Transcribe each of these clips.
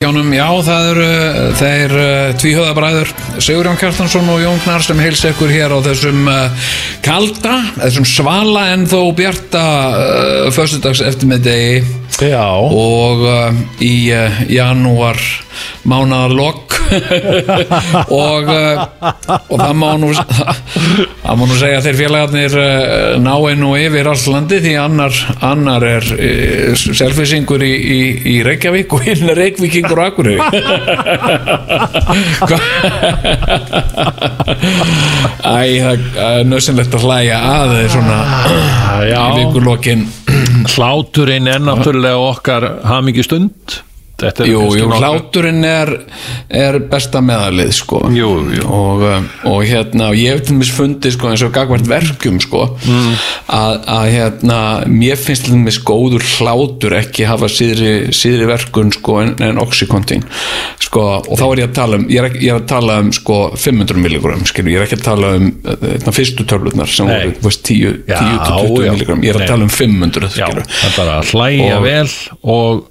Jánum, já, það eru þeir uh, tvíhöðabræður Sigurjón Kjartansson og Jón Gnar sem heils ykkur hér á þessum uh, kalda, þessum svala en þó bjarta uh, föstudags eftirmiðdegi Já, og uh, í uh, janúar mánaðarlokk og, uh, og það má nú það má nú segja þeir félagarnir uh, nái nú yfir alls landi því annar, annar er selfisingur í, í, í Reykjavík og hinn er Reykvíkingur og Akureyri. Æ, það er nöðsynlegt að hlæja að þeir svona í já. vikulokkin hláturinn er náttúrulega okkar hamingistund er Jú, jú, hláturinn er, er besta meðalið sko. Jú. Og, um, og hérna, ég hef til mis fundið sko, eins og gagvart verkjum sko, Mm. að, að hérna, mér finnst til mis góður hlátur ekki hafa síðri, síðri verkun sko, en, en oxycontin sko, og þá er ég að tala um ég er, ég er að tala um sko, 500 milligram skilur, ég er ekki að tala um þetta, fyrstu töflunar sem voru þú veist, 10 Já, 10-20 já. milligram, ég er að tala um 500 Já, skilur. það er bara að hlæja Og- vel og,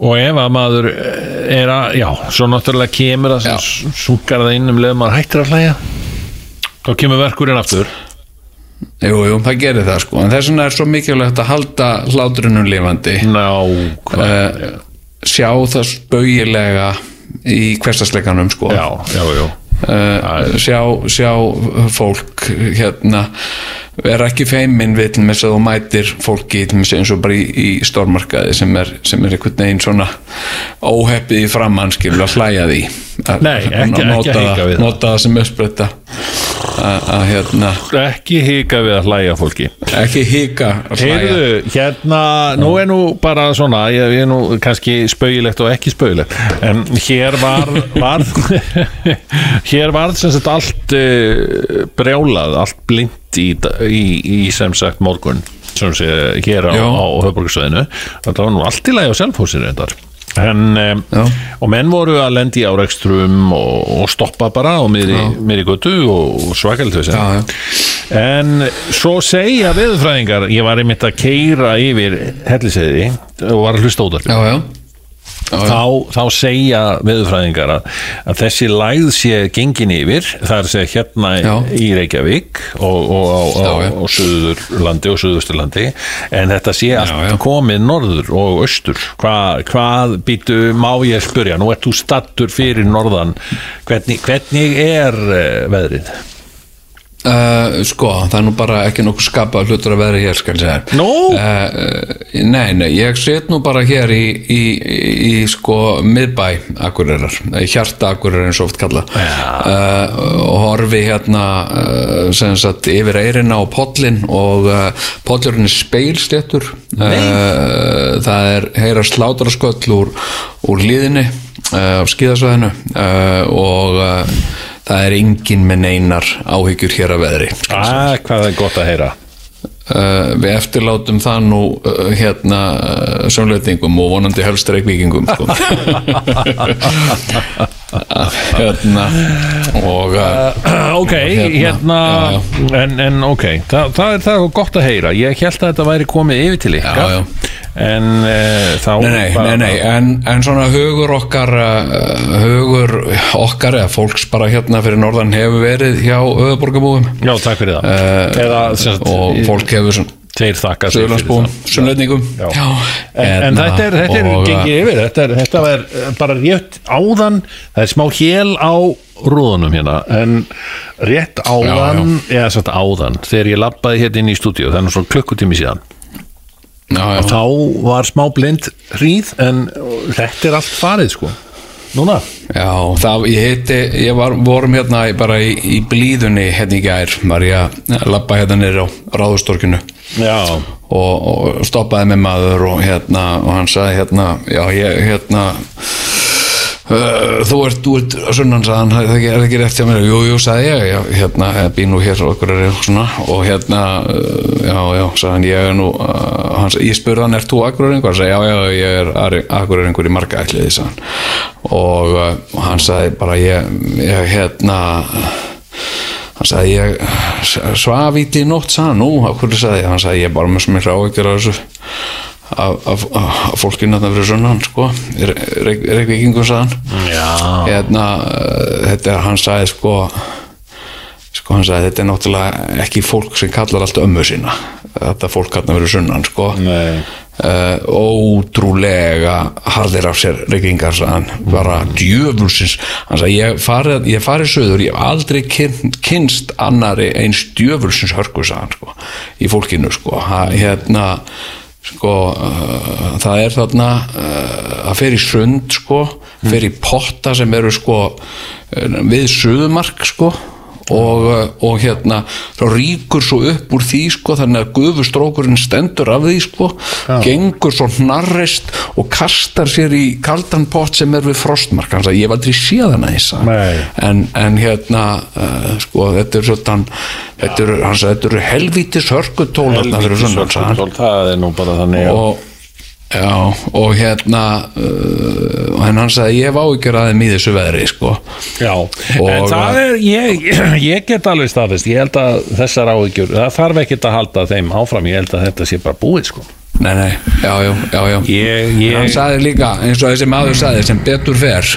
og ef að maður er að, já, svo náttúrulega kemur að súkar það inn um leið maður hættir að hlæja þá kemur verkurinn aftur. Jú, jú, það gerir það sko. En þess vegna er svo mikilvægt að halda hláturinnum lifandi. Ná, uh, sjá það spaugilega í hverstasleikanum sko. Já, já, já. Uh, sjá, sjá fólk hérna vera ekki feimin við til þess að þú mætir fólki til með eins og bara í, í stórmarkaði sem er, sem er einhvern veginn svona óheppið í framann skilur að hlæja því. Að, nota, nota það sem uppspretta að hérna Ekki hika við að hlæja fólki. Ekki hika að hlæja. Heyrðu, hérna, nú er nú bara svona, ég, er nú kannski spaugilegt og ekki spaugilegt, en hér var, var hér var sem sagt allt uh, brjálað, allt blind í, í, í sem sagt morgun sem sé hér á, á höfbruksveðinu, þetta var nú allt í lagi á selfhúsinu þetta En, um, og menn voru að lendi í árekstrum og, og stoppa bara á miðri, miðri götu og, og svakalt Já, já. En svo segja veðurfræðingar, ég var einmitt að keira yfir helliseiði og var að hlusta útvarp já, já. Þá, þá segja veðurfræðingar að, að þessi lægð sé gengin yfir, það er að segja hérna Já. í Reykjavík og, og, og, Já, og Suðurlandi og Suðusturlandi en þetta sé allt komið norður og austur. Hva, hvað býtu, má ég spyrja? Nú ert þú stattur fyrir norðan. Hvernig, hvernig er eh, veðrið? Uh, sko, það er nú bara ekki nokkuð skapað hlutur að vera hér, skal ég segja. Nú? uh, Nei, nei, ég set nú bara hér í, í, í, í sko miðbæ Akureyrar, hjarta Akureyrar eins og oft kalla uh, og horfi hérna sem sagt yfir eirina og pollin og pollurinn er speilsléttur. Uh, það er heyra slátrasköll úr, úr hlýðinni uh, á skíðasvæðinu og það er engin með neinar áhyggjur hér að veðri Ah, hvað er gott að heyra uh, við eftirlátum það nú uh, hérna uh, sömleitingum og vonandi helst reikvíkingum sko. hérna og uh, ok, hérna, já, En, en ok, Þa, það er það gott að heyra. Ég held að þetta væri komið yfir til ykkar Já, já. en uh, þá Nei, nei, bara- nei, en, en svona hugur okkar uh, hugur okkar eða fólks bara hérna fyrir norðan hefur verið hjá öðuborgarbúum Já, takk fyrir það. Eða, sem sagt, Eh, og fólk hefur svona Þeir þakka sig fyrir það. sunnleitningum Já. En, en þetta er, þetta er og, uh, gengið yfir. Þetta, er, þetta er eh, bara rétt áðan. Það er smá hél á rúðunum hérna. En rétt áðan eða sagt áðan, þegar ég labbaði hérna inn í stúdíu, það er svo klukkutími síðan. Já, já, þá var smá blind hríð en þetta er allt farið sko. Núna? Já, það, ég heiti, ég var, vorum hérna bara í, í blíðunni hérna í gær, var ég að labba hérna niður á ráðustorkinu já, og, og stoppaði með maður og hérna, og hann sagði hérna, já, ég, hérna uh, þú ert, ert sunnan sagði hann, það er ekki, er rétt hjá mér? Jú, jú, sagði ég, já, hérna, nú hér og okkur er svona, og hérna uh, já, já, sagði hann, ég er nú uh, sagði- ég spurði hann, ert þú akkuröringur? já, já, ég er akkuröringur í marga ætliði, sagði hann. Og uh, hann sagði bara, ég, ég hérna hann sagði ég svaf í nótt sagði hann, nú, hverju? sagði ég. Hann sagði ég er bara með svo mikla áhyggjur af þessu af, af, af fólkinu þarna fyrir sunnan sko, Reykvíkingum sagðan hérna, þetta er, hann sagði sko sko hann sagði þetta er náttúrulega ekki fólk sem kallar allt ömmu sína. Þetta fólk kallar fyrir sunnan sko. Nei uh, ótrúlega harðir af sér reykingar hann, bara djöfulsins. Hann sagði ég farið, ég farið söður ég hef aldrei kyn, kynst annari eins djöfulsins hörku sagði sko, í fólkinu sko. Ha, hérna sko uh, það er þarna uh, að fer í sund sko fer í potta sem eru sko uh, við suðumark sko og, uh, og hérna þá ríkur svo upp úr því sko þannig að gufustrókurinn stendur af því sko gengur svo hnarrist og kastar sér í kaldan pott sem er við frostmark. Hann sagði ég hef aldrei séð hana þess Nei. en, en hérna uh, sko þetta er svona þetta eru, helvítis hörkutól Helvítis það er nú bara þannig að og, já, og hérna uh, hann sagði ég hef áhyggjur aðeim í þessu veðri sko. Já, Og- en það er, ég, ég get alveg staðist, ég held að þessar áhyggjur, það þarf ekkert að halda þeim áfram, ég held að þetta sé bara búið sko. nei, nei, já, já, já, já. Ég, En hann ég, sagði líka, eins og þessi maður sagði sem betur fer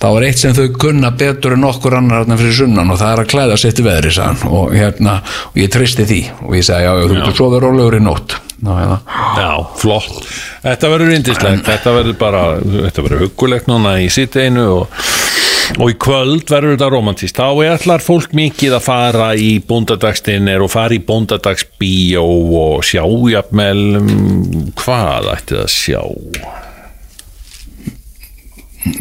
þá er eitt sem þau kunna betur en okkur annar þarna fyrir sunnan og það er að klæða sér til veðri hann og hérna, og ég tristi því og ég sagði, já, já, þú getur svo verið rólegur í nótt Ná, hérna. já, flott, þetta verður indislegt, þetta verður bara, þetta verður huggulegt núna í sitt einu og, og í kvöld verður þetta romantíst, þá ætlar fólk mikið að fara í bóndadagstinir og fara í bóndadagsbíó og sjá jafnvel, mm, hvað ætti það að sjá?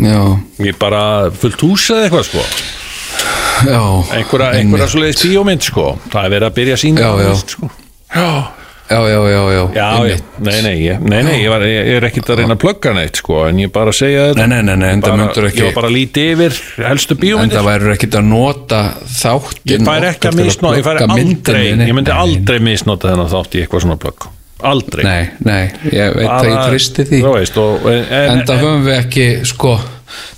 já, Ég bara fullt hús eða eitthvað sko já einhverja, einhverja svoleiðis bíómynd sko það er verið að byrja að sína Já, já. veist, sko. já, já, já, já, já, já, nei, nei, ég, nei, nei ég, var, ég er ekkert að reyna að plugga neitt sko, en ég bara að segja þetta. Nei, nei, nei, enda bara, myndur ekki- ég var bara að líti yfir helstu en bíómyndir. Það væri ekkit að nota þáttin ég fær ekki að misnota, ég fær aldrei ég myndi aldrei misnota þennan þátt í eitthvað svona plugg aldrei. Nei, nei, ég veit að ég tristi því. veist, og, en, en, en það höfum við ekki sko,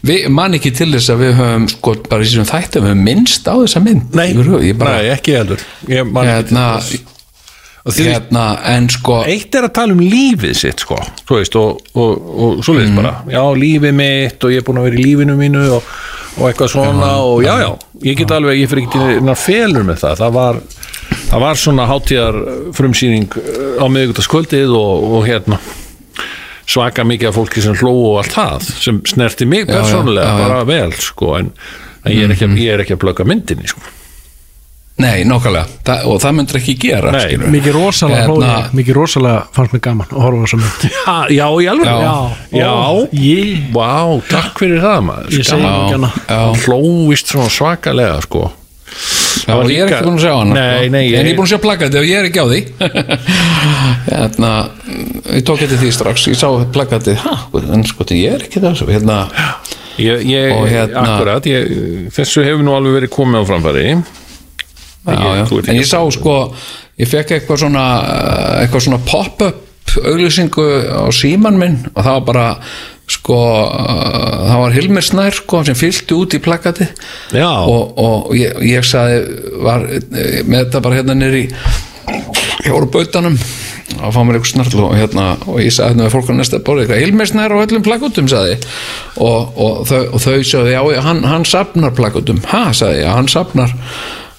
við man ekki til þess að við höfum sko, bara í þessum þættum við höfum minnst á þessa mynd. Nei, ég bara, nei, ekki heldur. Ég, man, hérna, og því, hérna en sko eitt er að tala um lífið sitt sko, veist, og, og, og svo leiðis bara, já, lífið mitt og ég er búin að vera í lífinu mínu og, og eitthvað svona og já, já, ég get alveg ég fyrir ekki felur með það. Það var, það var svona hátíðar frumsýning á miðvikudagskvöldið og, hérna svaka mikið af fólki sem hló og allt það sem snerti mig Já, já, persónulega já, já. bara vel, sko. En, en ég, er ekki, er ekki að plöka myndinni, sko nei, nokkulega, Þa, og það myndur ekki gera Nei. Mikið rosalega hérna, mikið rosalega fannst mér gaman að horfa á þessa mynd. Já, já, í alveg Já. já, Ó, ég, Vá, takk fyrir það maður. Ég segi Já, ekki hana já. hlóist svona svakalega sko. Já, ég er líka- ekki búin að sjá hana. Nei, nei, ég- en ég er búin að sjá plakati og ég er ekki á því. Hérna ég tók eftir því strax, ég sá plakati en sko, ég er ekki það hérna, ég, ég, Og hérna- akkurat ég, þessu hefur nú alveg verið komið á framfæri já, en ég sá sko ég fekk eitthvað svona eh, eitthvað svona pop-up auglýsingu á síman minn og það var bara sko uh, það var Hilmir Snær sko sem fylgdi út í plakati. Og, og ég, ég sagði var eh, með þetta bara hérna nýri ég voru bautanum að fá mér eitthvað snarl og hérna og ég sagði við fólk á næsta borði eitthvað Hilmir Snær á öllum plakutum sagði og, og, og þau sagði já, hann, hann sapnar plakutum ha? sagði ég, hann sapnar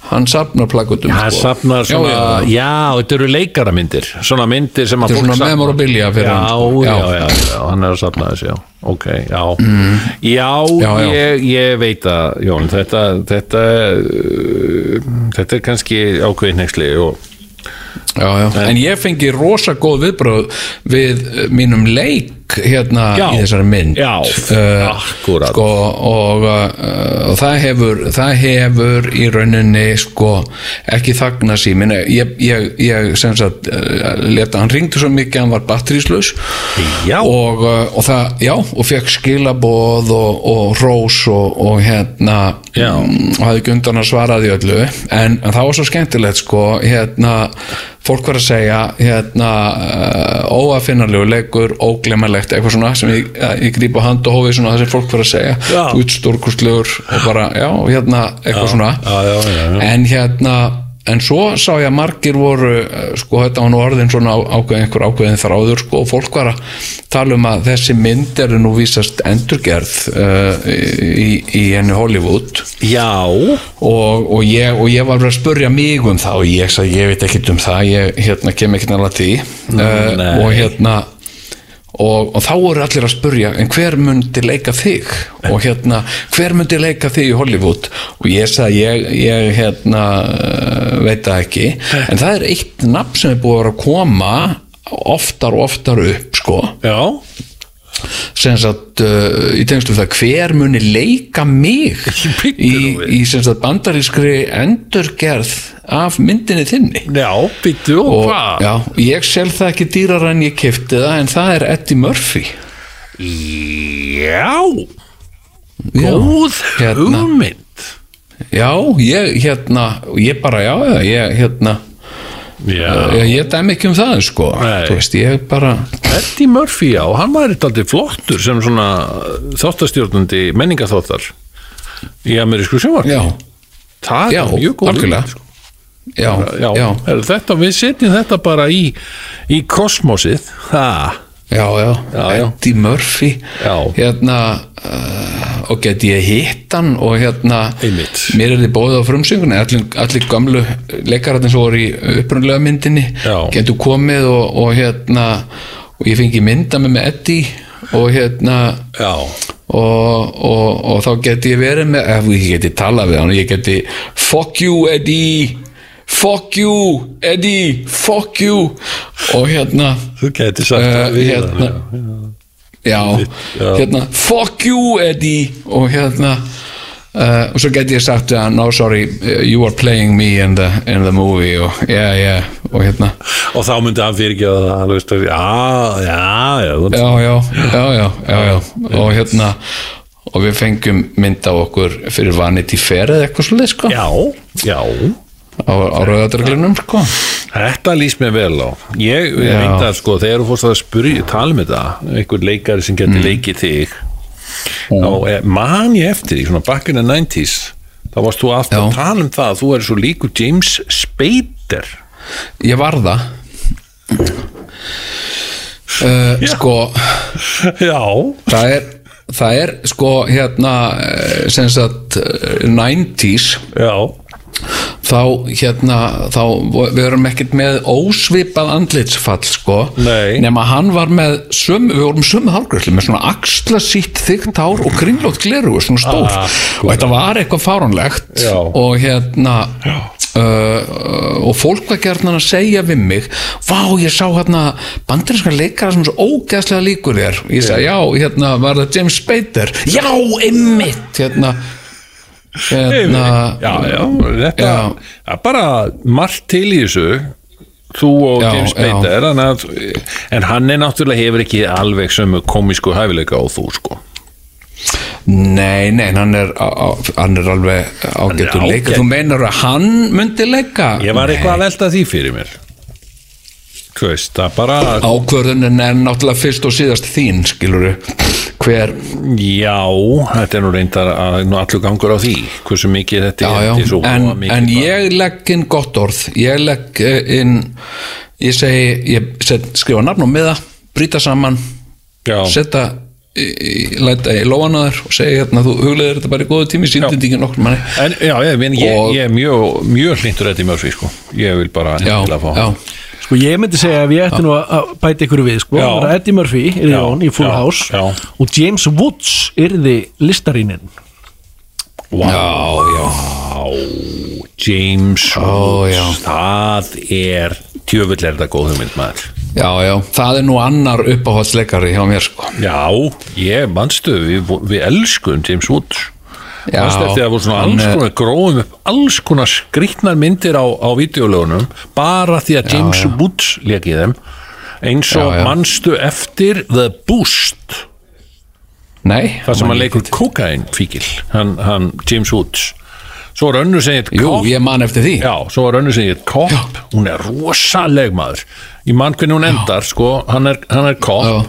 hann sapnar plakutum hann sko. safnar Já, svona, já, já. já, þetta eru leikaramyndir svona myndir sem að Þetta er fólk svona memorabilia fyrir já, hann, sko. já, Já. já, hann er að safna þessu, já ok, já já, Já. Ég, ég veit að, Jón, þetta þetta, uh, þetta er kannski ákveðnexli og Já, já. en ég fengi rosa góð viðbröð við uh, mínum leik hérna Já. í þessari mynd Já, uh, sko, og, uh, og það hefur það hefur í rauninni sko, ekki þagna símin ég, ég, ég sem sagt uh, leta, hann ringdi svo mikið hann var batteríslaus Já. og, og það, já, og fekk skilaboð og, og rós og, og hérna Já. mm, og hafði ekki undan að svara því öllu en, en það var svo skemmtilegt sko hérna, fólk var að segja hérna, óafinnarlegu leikur, óglemalegt eitthvað svona sem ég, ég gríp á hand og hófi svona það sem fólk var að segja, Já. út stórkustlegur og bara, já, hérna, eitthvað svona já, já. en hérna en svo sá ég að margir voru eh, sko þetta var nú orðin svona ákveðin einhver ákveðin þráður sko og fólk var að tala um að þessi mynd eru nú vísast endurgerð uh, í, í henni Hollywood Já, og, og, ég, og ég var að spurja mig um það og ég sagði ég veit ekkert um það ég hérna, kem ekkert nála því uh, nei. og hérna og, og þá voru allir að spurja en hver myndi leika þig? Og hérna hver myndi leika þig í Hollywood? Og ég sagði ég, ég hérna uh, veit það ekki. En það er eitt nafn sem er búið að vera að koma oftar og oftar upp sko. Já sagt uh, í tengslu það hver muni leika mig í, í sagt bandarískri endurgerð af myndinni þinni. Já, býttu og og hvað? já, ég sel það ekki dýrar en ég kefti það en það er Eddie Murphy. Já, góð hérna. hugmynd. Já, ég hérna ég bara, já, ég hérna Já, ég, dæmi ekki um það sko, Nei. þú veist, ég bara Eddie Murphy, já, hann var eitthvað flottur sem svona þáttastjórnandi menningaþáttar í amerísku sjónvarp já, Það já, er mjög góð algjörlega. hugmynd, sko. já, Já, já, Er þetta, við setjum þetta bara í, í kosmosið. Það, já, já, Já, já. Eddie Murphy. Hérna uh, og geti ég hitt hann og hérna Einmitt. mér er þið bóðið á frumsyngunni allir, allir gamlu leikararnir sem voru í upprunlega myndinni getur komið og, og hérna og ég fengi mynda með með Eddie og hérna og, og, og þá geti ég verið með ég geti talað við hann ég geti fuck you Eddie fuck you Eddie fuck you. Og hérna Þú gæti sagt Eh, það við hérna. hann, já, Já. hérna fuck you Eddie. Og hérna uh, og svo geti ég sagt uh, no sorry, uh, you are playing me in the, in the movie. Og yeah, yeah, og hérna. Og þá myndi hann fyrirgefa það Já, já, já já, já, já, já, já, já. og hérna og við fengum mynd á okkur fyrir Vanity Fair eða eitthvað svolítið sko. Já, já á, á rauðadreglinum sko. Þetta lýst mér vel á. Ég reynda sko, þegar þú fórst að spyrja tala með það, einhver leikari sem Mm. getur leikið þig. Er, man ég eftir því, svona back in the 90s þá varst þú Já. að tala um það að þú er svo líkur James Spader. Ég var það. Uh, sko Já. það er það er sko hérna eh, sem sagt eh, 90s Já, þá hérna þá við erum ekkert með ósvipað andlitsfall sko. Nei. nema hann var með sömu, við vorum sömu hálgræslu með svona axla sítt þykkt hár og kringlótt gleru svona stór Ah, og þetta var eitthvað fáránlegt. Já. og hérna uh, og fólk var gerðan að segja við mig vá ég sá hérna bandarinska leikara sem svo ógeðslega líkur þér. Ég sagði já hérna var það James Spader? Já einmitt hérna hérna já, já Þetta er bara margt til í þessu. Þú og Já, James Spader þannig að, en hann er náttúrulega hefur ekki alveg sömu komísku hæfileika og þú sko. Nei, nei, hann er, á, á, hann er alveg ágættur leika. Þú meinar að hann myndi leika? Ég var eitthvað að velta því fyrir mér veist, bara Ákvörðunin er náttúrulega fyrst og síðast þín, skiluru Hver, Já, þetta er nú reyndar að nú allur gangur á því hversu mikið þetta já, er. já, svo en, en ég legg inn gott orð. Ég legg eh, inn, ég segi, ég set, skrifa nafn og miða Brýta saman, setja læta í þér og segja hérna, þú hugleðir þetta bara í góðu tími síndið ekki nokkur manni. En, já, ég, ég, ég, ég er mjög, mjög hlindur þetta í mjög sko. ég vil bara Já, endilega fá já, Sko ég myndi segja að við ættum nú að bæta ykkur við sko, Já. bara Eddie Murphy yrði Já, í Full já, House já. og James Woods yrði listaríninn já, já. James Woods það er tjöfull er þetta góð hugmynd maður. Já, já, það er nú annar uppáhaldsleikari hjá mér sko. Já, ég manstu við, við elskum James Woods það voru svona alls er- konar gróðum upp alls konar skrýtnar myndir á, á videolögunum bara því að James já. Woods leik í þeim eins og Já, já. manstu eftir The Boost? Nei, það sem hann leikur ekki. kokain fíkil hann, hann James Woods. Svo er önnur sem heit Jú, ég man eftir því. Já, svo er önnur sem heit Cop. Hún er rosaleg maður. Ég man hvernig hún endar, sko hann er, hann er Já. og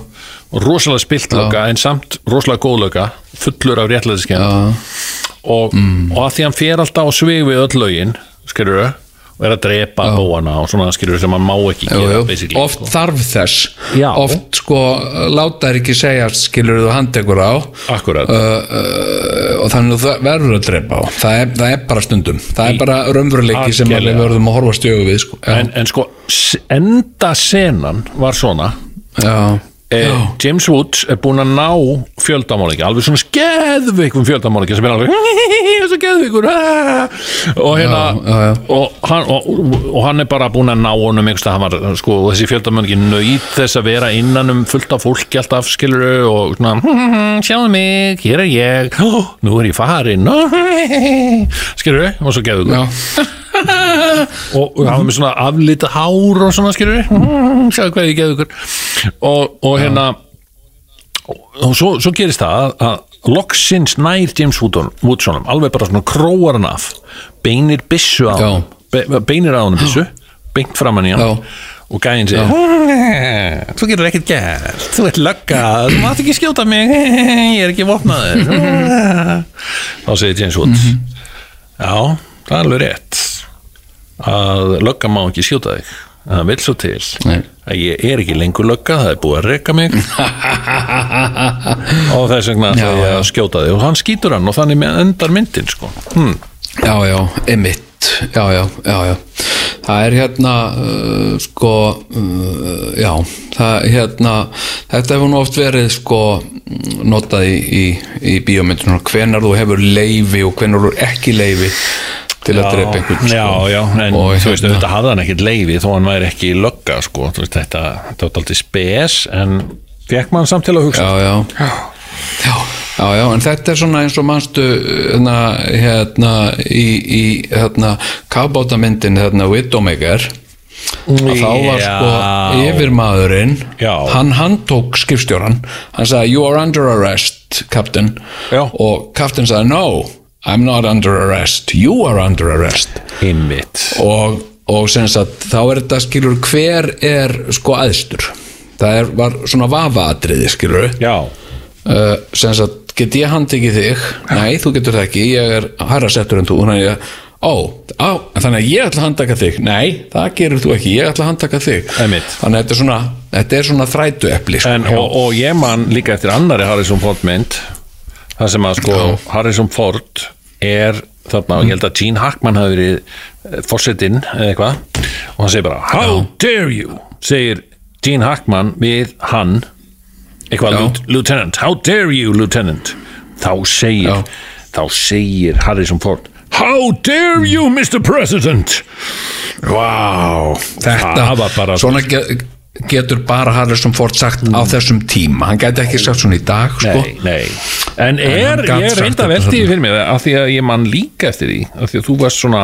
rosalega spilt löga en samt rosalega góð löga fullur af réttlæðiskenn og, og að því hann fer alltaf á svig við öll lögin skilur vera að drepa bóana og svona skilur sem maður má ekki Jú, gera jú. basically oft sko. þarf þess. Já. oft sko láta þær ekki segjast skilur þú handtekur á. Akkurat. uh, uh, og þannig það verður að drepa á það er, það er bara stundum. Það er bara raunveruleiki sem við verðum að horfa stjögu við sko. en, en sko enda senan var svona já, eh, James Woods er búinn að ná fjöldamáleiki, alveg svona skeðveikum fjöldamáleiki sem er alveg geðveikur ah!" og hérna Já, já, já. Og, hann, og, og hann er bara búinn að ná honum var, sko, þessi fjöldamáleiki nöyð þess að vera innan um fullt af fólki alltaf skiluru og svona "Hmm, sjáðu mig, hér er ég nú er ég farin skiluru, og svo geðveikur já, og, hafa með svona aflita hár og svona skilur sjáðu hvað ég geði ykkur. Og, og hérna og, og svo, svo gerist það að, að loksins nær James Woodson, Woodsonum alveg bara svona króar hann af. Beinir byssu á hann be, beinir á hann byssu, beint framann í hann. Já. og gæðin segir þú getur ekkert gert. Þú ert lögga, þú mátt ekki skjóta mig. Ég er ekki vopnaður. Þá segir James Woods já, það er alveg rétt að lögga má ekki skjóta þig það vil svo til Nei. að ég er ekki lengur lögga, það er búið að reka mig og þess vegna Já, ég já. að skjóta þig og hann skýtur hann og þannig endar myndin sko. hm. já, já, emitt já, já, já, já það er hérna uh, sko uh, já, það hérna þetta hefur nú oft verið sko notað í, í, í bíómyndunum hvenar þú hefur leifi og hvenar þú ekki leifi til að drepa einhvern sko. já, já, en Og þú veist, hérna- þetta hafði hann ekkert leifi þó hann væri ekki lögga sko. Veist, þetta, var aldrei spes en fekk mann samt til að hugsa já, já. já, já, já, en þetta er svona eins og manstu hérna, hérna í, í hérna, kafbátamyndin hérna, Widowmaker að þá var sko Já. yfirmaðurinn Já. hann handtók skipstjóran hann sagði you are under arrest captain Já. og captain sagði no I'm not under arrest, you are under arrest. Einmitt. Og, og sagt, þá er þetta skilur hver er sko aðstur það er, var svona vafaatriði skilur. Já, uh, sem sagt, get ég handtekið þig? Nei, þú getur það ekki, ég er hærra settur en þú, þannig að ó, á, þannig að ég ætla að handtaka þig. Nei, það gerir þú ekki, ég ætla að handtaka þig. Einmitt. þannig að þetta er svona þetta er svona þrætu epli sko. en, og, og ég man líka eftir annari Harrison Ford mynd. Það sem að sko Harrison Ford er þarna og ég held að Gene Hackman hafi verið fórsetinn eða eitthvað og hann segir bara How dare you segir Gene Hackman við hann eitthvað Já. "Lieu- Lieutenant How dare you Lieutenant þá segir, Já. þá segir Harrison Ford How dare you Mr. President Wow þetta, svona getur bara Harrison Ford sagt á þessum tíma, hann gæti ekki sagt svona í dag sko. Nei, nei. En er, gat ég sagt reynda þarna. fyrir mig það af því að ég man líka eftir því af því að þú varst svona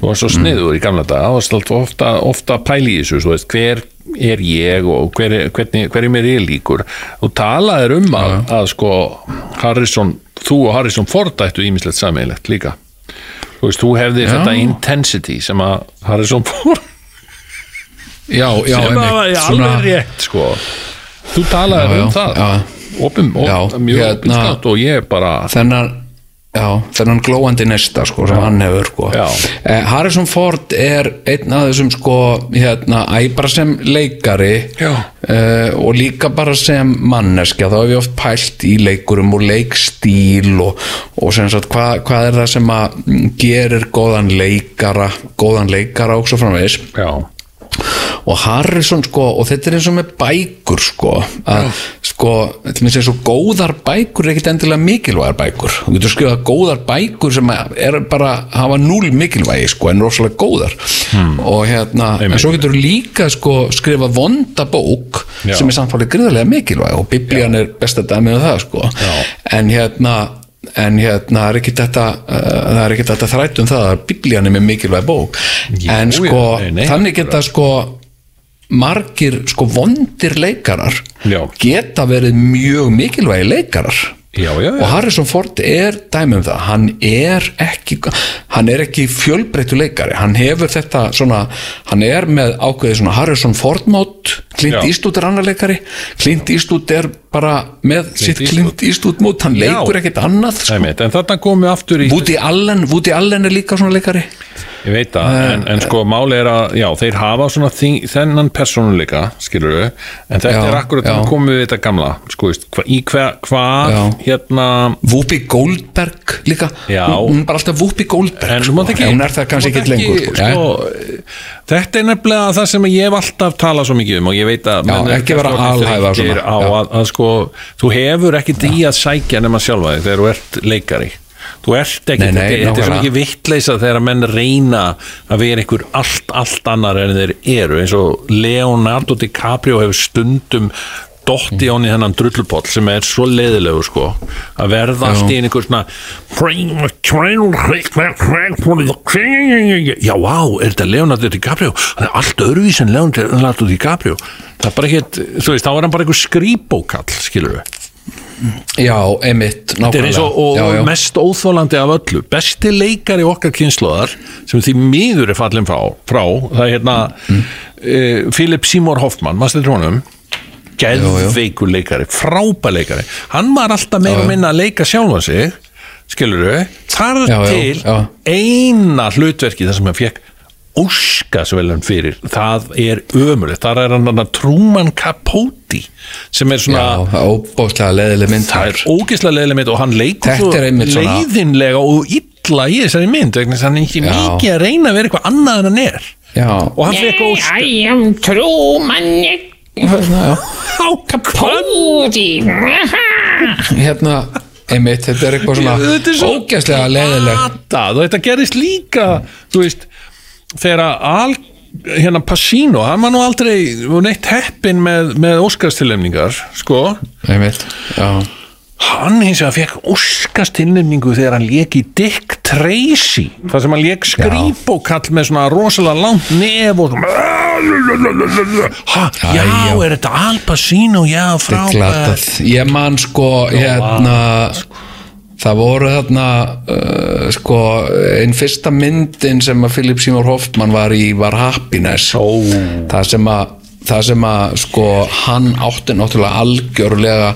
þú varst svo sniður í gamla dag þú varst ofta, ofta pæli í þessu veist, hver er ég og hver, er- hvernig, hver er ég líkur þú talaðir um að, að sko Harrison, þú og Harrison Ford ættu ímislegt sammeilegt líka. Þú veist, þú hefði þetta intensity sem að Harrison Ford já, já, sem að var svona- alveg rétt sko. Þú talaðir Já, um já, það. Já. opum, op, Já, mjög hérna- opinskátt og ég bara þennan já, þennan glóandi nesta sko, sem hann hefur sko. Eh, Harrison Ford er einn af þessum sko, hérna, æ, bara sem leikari eh, og líka bara sem manneskja. Þá hef ég oft pælt í leikurum og leikstíl og, og sem sagt hvað, hvað er það sem að gerir góðan leikara góðan leikara og svo framvegis. Já, og Harrison sko og þetta er eins og með bækur sko að sko, þetta minnst eins og góðar bækur er ekkit endilega mikilvægar bækur. Þú getur skrifað góðar bækur sem er bara hafa núl mikilvægi sko en rosalega góðar. Og hérna, en svo getur líka sko skrifa vonda bók Já. sem er samfálið gríðarlega mikilvæg og biblían er besta dæmið um það sko. Já. en hérna en hérna er ekki þetta uh, það er ekki þetta þrætt um það að biblían er með mikilvæg bók. En jú, sko nei, nei, þannig geta sko margir sko vondir leikarar Já. geta verið mjög mikilvægi leikarar. Já, já, og Harrison Ford er dæmi um það. Hann er ekki hann er ekki fjölbreyttu leikari. Hann hefur þetta svona hann er með ákveðið svona Harrison Ford mót Clint. Eastwood er annar leikari. Clint Eastwood er bara með sitt. Clint Eastwood mót hann Já. leikur ekkert annað sko. Einmitt, en þarna komum við aftur í Woody Allen, Woody Allen er líka svona leikari Ég veit það, en, en sko máli er að já, þeir hafa svona þing, þennan persónuleika, skilur við en þetta Já, er akkurat já. að komið við þetta gamla sko, veist, hva, í hva, hvað Já. hérna Whoopi Goldberg líka Já. hún, hún er bara alltaf Whoopi Goldberg en sko. þú mátt ekki, hún er það kannski þú ekki mátt lengur sko. sko, þetta er nefnilega það sem ég hef alltaf talað svo mikið um og ég veit að Já, ekki vera þreyttir svona. á að, að sko, þú hefur ekki í að sækja nema sjálfa þig þegar þú ert leikari. Þú ert ekki, Nei, nei, þetta, þetta er svo mikið vittleisa þegar menn reyna að vera einhver allt, allt annar en þeir eru. Eins og Leonardo DiCaprio hefur stundum án í hennan drullupoll sem er svo leiðilegu sko að verða allt í einhver svona já, vá, er þetta Leonardo DiCaprio hann er allt öðruvís en Leonardo DiCaprio það er bara ekkert, þú veist, þá er hann bara einhver skrýbókall, skilur við já, er eins og, og já, já. mest óþólandi af öllu besti leikari okkar kynnslóðar sem því miður er fallin frá, frá það er hérna mm. Philip Seymour Hoffman, maður stættir honum geðveikur leikari frábær leikari, hann var alltaf meira og minna að leika sjálfa sig skilur við, þar Já, já, til já. eina hlutverki þar sem hann fekk óskasvelun fyrir það er ömulegt, þar er hann Truman Capote sem er svona já, það er óbóðslega leðileg mynd er og hann leikur svo leiðinlega og illa í þessari mynd þess að hann er ekki Já. mikið að reyna að vera eitthvað annað en hann er. Já, og hann fekk ósk I am Truman Capote hérna einmitt, þetta er eitthvað svona Þetta er svo ógæslega leðileg glatað og þetta gerist líka veist þegar al, hérna Pacino hann var nú aldrei neitt heppin með, með Óskarstillemningar sko. Einmitt, já hann hins vegar fekk Óskarstillemningu þegar hann lék í Dick Tracy þar sem hann lék skrýpókall með svona rosalega langt nef og ha, já, já. er þetta Al Pacino? Já, frábær glatað, ég man sko hérna það voru þarna uh, sko, einn fyrsta myndin sem að Philip Seymour Hoffman var í var Happiness. Ó. það sem að það sem að sko hann átti náttúrulega algjörlega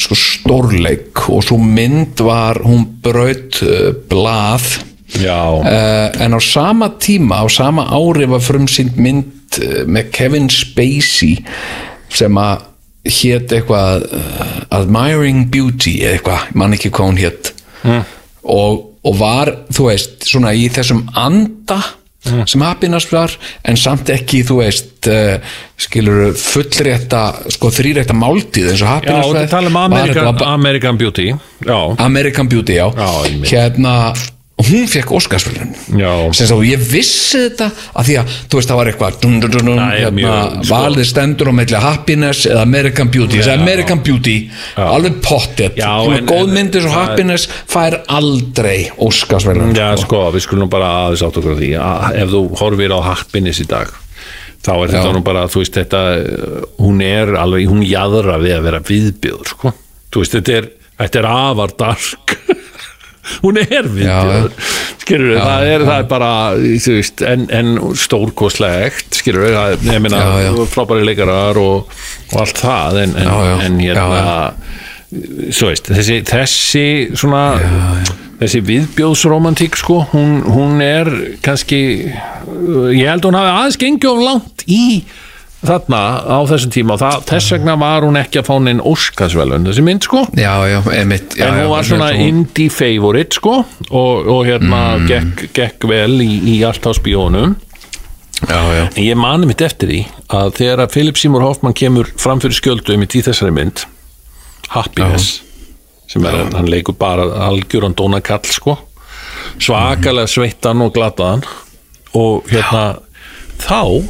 sko stórleik og svo mynd var hún braut uh, blað. Uh, en á sama tíma á sama ári var frumsýnd mynd uh, með Kevin Spacey sem að hét eitthvað uh, Admiring Beauty eitthvað, ég man ekki hvað hún hét. Mm. og, og var þú veist, svona í þessum anda Mm. sem happiness var en samt ekki, þú veist uh, skilur fullrétta sko þrýrétta máltíð eins og já happiness þetta tala um American, American Beauty já, American Beauty, já, Já, einmitt. Hérna hún fekk sem þá ég vissi þetta að því að þú veist það var eitthvað dun, dun, dun, er hérna, mjög, sko. valið stendur á melli Happiness eða American Beauty. Sagði American Beauty, alveg pottet. Góð myndis og Happiness fær aldrei Óskarsvölun Já, sko, við skulum bara aðeins átt okkur því. Að ef þú horfir á happiness í dag þá er þetta nú bara, þú veist, þetta hún er alveg, hún jæðra við að vera viðbjöður, sko. Þú veist, þetta er, þetta er afar dark hún er viðbjöður skilur við, það er, það er bara veist, en, en stórkoslegt skilur við, það er, ég Já, já. frábæri leikarar og, og allt það, en, en, Já, já. en hérna svo veist, þessi, þessi svona þessi viðbjóðsromantík sko, hún, hún er kannski ég held hún hafi aðeins gengið of langt í þarna á þessum tíma og það, þess vegna var hún ekki að fá neinn Óskarsvelun þessi mynd sko. Já, já, emitt já, en hún var svona indie favorite sko og, og hérna gekk, gekk vel í, í allt á já, En ég mani mitt eftir því að þegar að Philip Seymour Hoffman kemur fram fyrir skjöldu um í þessari mynd Happiness sem er, hann leikur bara algjöran dónakall sko svakalega sveittan og glataðan. Og hérna þá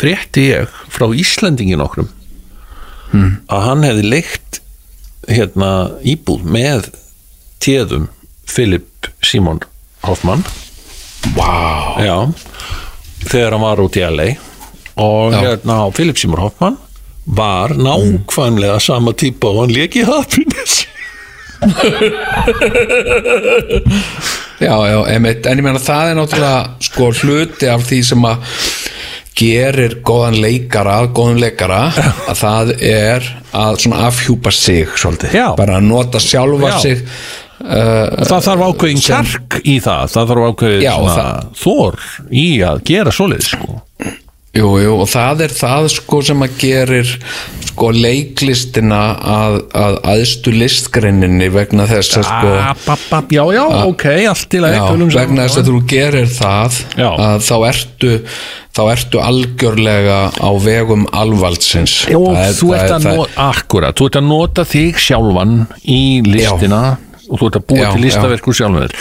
frétti ég frá Íslendingin okkur að hann hefði leikt hérna íbúð með téðum Philip Seymour Hoffman. Wow. Já, þegar hann var út í LA og Já. hérna Philip Seymour Hoffman var nákvæmlega sama típa og hann leki happiness. Já, já, emitt, en ég meina það er náttúrulega sko hluti af því sem að gerir góðan leikara góðan leikara, að það er að svona afhjúpa sig svolítið, Já. bara að nota sjálfa Já. sig uh, Það þarf ákveðin sem- kjark í það Það þarf ákveðin Já, svona það- þor í að gera svoleið sko. Jú, jú, og það er það sko sem að gerir sko leiklistina að, að aðstu listgreininni vegna þess að sko Ah, bap, bap, Já, já, ok, allt í lagi já, tölum saman. vegna þess að þú gerir það Já. að þá ertu þá ertu algjörlega á vegum alvaldsins Já, Það er- þú ert er- að nota, akkurat, þú ert að nota þig sjálfan í listina og þú ert að búa Já, til listaverkur sjálfur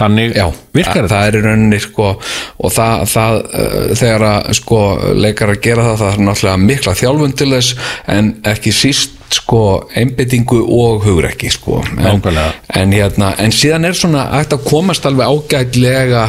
þannig Já, virkar þetta. Það er rauninni sko og það, það uh, þegar að sko leikar að gera það það er náttúrulega mikla þjálfun til þess en ekki síst sko einbyttingu og hugrekki sko en, en hérna, en síðan er svona hægt að komast alveg ágætlega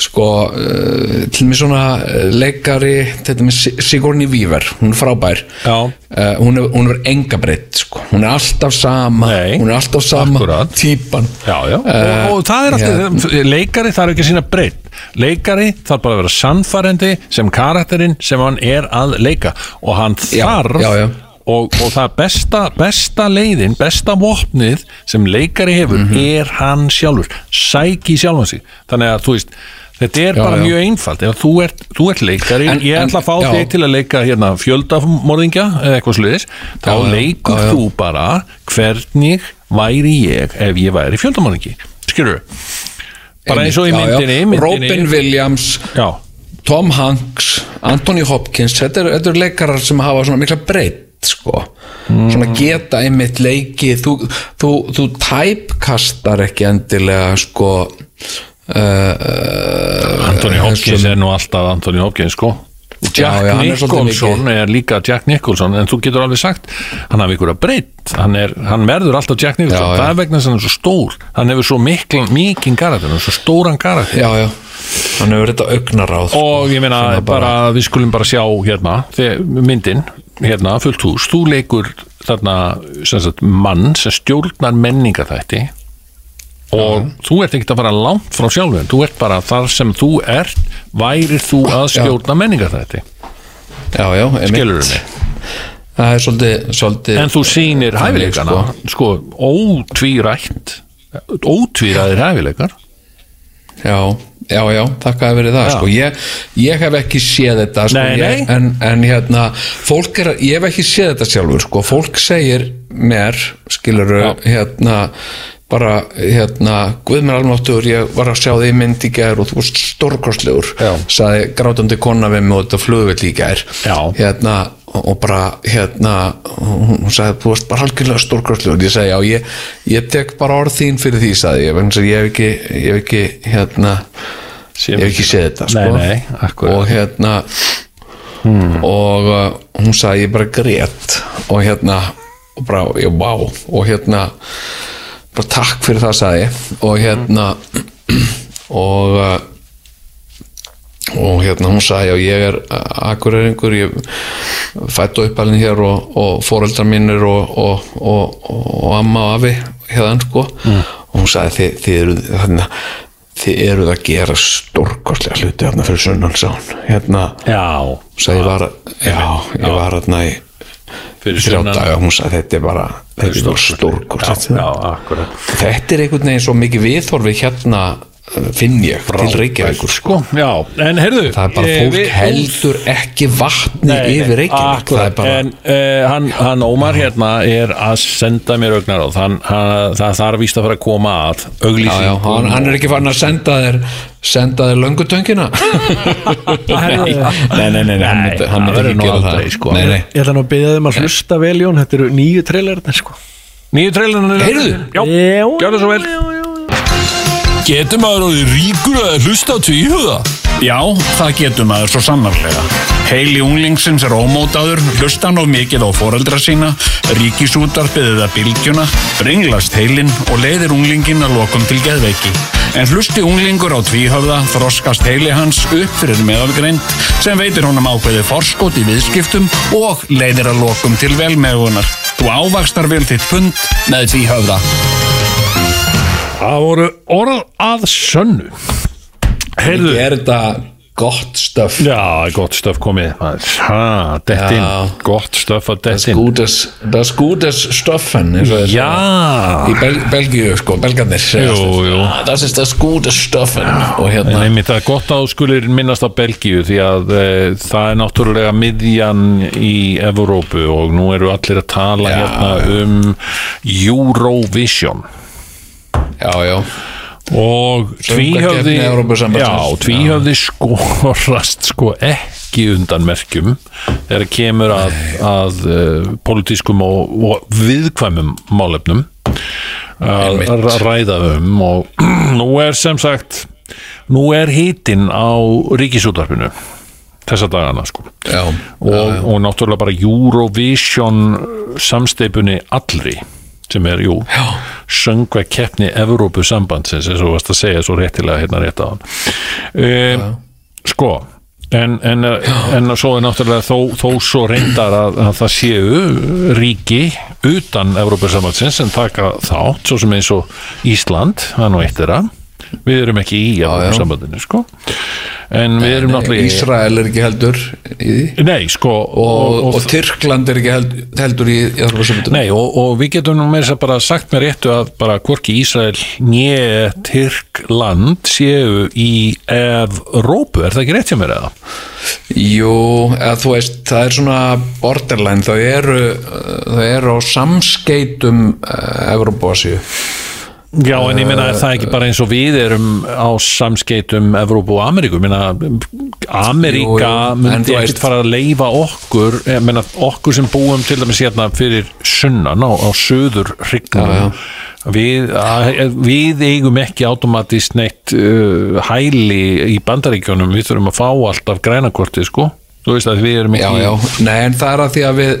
sko uh, til mig svona uh, leikari þetta með Si- Sigourney Weaver, hún er frábær. Uh, hún er, er enga breytt sko. hún er alltaf sama Nei, hún er alltaf sama akkurat. típan Já, já, og, Eh, og það er alltaf leikari þarf ekki að sína breytt leikari þarf bara að vera sannfærendi sem karakterinn sem hann er að leika og hann Já, þarf. Og, og það besta, besta leiðin besta vopnið sem leikari hefur Mhm. er hann sjálfur. Sæki sjálfan sig. Þannig að þú veist Þetta er Já, bara já. mjög einfalt, ef þú ert, þú ert leikari, ég ætla að fá já. þig til að leika hérna, fjöldamorðingja eða eitthvað sluðis, þá leikur þú bara hvernig væri ég ef ég væri fjöldamorðingi, skilur bara eins og í myndinni, myndinni. Robin Williams Tom Hanks, Anthony Hopkins. Þetta eru er leikarar sem hafa svona mikla breytt sko, svona geta einmitt leiki, þú, þú, þú tæpkastar ekki endilega sko uh, uh, Anthony Hopkins er nú alltaf Anthony Hopkins sko Jack Já, já, hann er Nicholson er líka Jack Nicholson en þú getur alveg sagt, hann hafi ykkur að breytt. Hann, hann verður alltaf Jack Nicholson. Já, það er vegna að hann er svo stór. Hann hefur svo mikil, mikinn karakter hann er svo stóran karakter. Hann hefur þetta augnaráð. Og ég meina Sem bara, við skulum bara sjá hérna, myndin hérna, fullt hús, þú leikur þarna sem sagt, mann sem stjórnar menningaþætti og þú ert ekkert að fara langt frá sjálfum, þú ert bara þar sem þú ert, værir þú að stjórna menningaþætti, já, já, einmitt. skilur mig það er svolítið, svolítið en þú sýnir hæfileikana sko, ótvírætt ótvíræðir hæfileikar Já, já, já, þakkaði verið það Já. sko. ég, ég hef ekki séð þetta sko, Nei, nei. Ég, en, en hérna fólk er, að- ég hef ekki séð þetta sjálfur sko. fólk segir mér skiluru, hérna bara, hérna, guð mér almáttur ég var að sjá þig mynd í gær og þú varst stórkostlegur, Já. sagði grátandi konna við mig og þetta flugvill í Já. hérna, og bara hérna, hún sagði þú varst bara halkilega stórkostlegur, ég segi já ég, ég tek bara orð þín fyrir því sagði ég, ég hef ekki ég hef ekki, hérna ég hef ekki séð þetta sko. Nei, nei, og hérna og uh, hún sagði ég bara grét. Og hérna og bara, ég, vá, og hérna bara takk fyrir það sagði og hérna og uh, og hérna hún sagði já ég er akureyringur ég fætt og uppalinn hér og, og foreldrar mínir og, og, og, amma og afi hérna sko. Og hún sagði þið, þið eru þarna þið eruð að gera stórkostlega hluti hérna fyrir sunnan sá hún. Hérna já, sagði ég var já, ég var hérna í fyrir þrjá daga hún sagði þetta er bara þetta er akkurat. Þetta er einhvern veginn svo mikið viðhorfi hérna finn ég til Reykjavíkur sko. sko, já, en heyrðu það er bara eh, fólk við- heldur ekki vatni yfir Reykjavík það akkurat, bara, en uh, hann, hann Ómar hérna er að senda mér augnar og hann, hann, það þarf víst að fara að koma að já, já, hann, hann er ekki farin að senda þér senda þér löngutöngina nei, nei, nei, nei hann það verður nú aldrei, það sko. nei, nei. Ég ætla nú að byggja þeim að hlusta vel Jón Þetta eru nýju trailerinn sko. nýju trailerinn Heyrðu. já, gjörðu svo vel Getur maður orðið ríkur að hlusta á tvíhuga? Já, það getur maður svo sannarlega. Heili unglingsins er ómótaður, hlusta hann of mikið á foreldra sína, ríkisútarpið eða bylgjuna, brenglast heilin og leiðir unglingin að lokum til geðveiki. En hlusti unglingur á tvíhöfða þroskast heili hans upp fyrir meðalgreind sem veitir honum ákveðið forskot í viðskiptum og leiðir að lokum til velmegunar. Þú ávakstar vel þitt pund með tvíhöfða. Það voru orð að sönnu. Heyrðu, er þetta gott stöf Já, gott stöf komið. Ha, dett inn, Já. gott stöf að das dett inn. Gutes, das gutes Stoffen eins og. Já, í Bel Belgíu sko, belgarnir Jú, jú. Ah, das ist das gutes Stoffen og en hérna einmitt það gott að þú skulir minnast á Belgíu því að e, það er náttúrulega miðjan í Evrópu og nú eru allir að tala hérna um Eurovision já, já, og tvíhöfði já, tvíhöfði skorast sko ekki undan merkjum þegar kemur að, að uh, politískum og, og viðkvæmum málefnum að ræða um og nú er sem sagt nú er hitinn á ríkisútvarpinu þessa dagana sko. Já, og, og náttúrulega bara Eurovision samsteipunni allri sem er, jú, söngva keppni Evrópu sambandsins eins og varst að segja svo réttilega hérna rétt á hann um, sko en, en, en svo er náttúrulega þó, þó svo reyndar að, að það séu ríki utan Evrópu sambandsins sem taka þátt svo sem eins og Ísland, er nú eitt þeirra við erum ekki í Evrópu sambandinu sko en við erum náttúrulega í Ísrael er ekki heldur í því Nei, sko og, og, Tyrkland er ekki heldur, heldur í, Evrópusambandinu. Nei, og, og við getum nú með þess að bara sagt með réttu að bara hvorki Ísrael nýja Tyrkland séu í Evrópu, er það ekki rétt hjá mér eða? Jú, eða þú veist, það er svona borderline, þau eru, þau eru á samskeitum uh, Evrópasíu. Já, en ég meina, er það ekki bara eins og við erum á samskeitum Evrópu og Ameríku, meina Ameríka myndi ekkert veist- fara að leifa okkur meina, okkur sem búum til dæmis hérna fyrir sunnan á, á söður hrygnum við, við eigum ekki automatist neitt uh, hæli í bandaríkjónum, við þurfum að fá alltaf grænakortið, sko. Þú veist að við erum Já, ekki já, nei, en það er að því að við,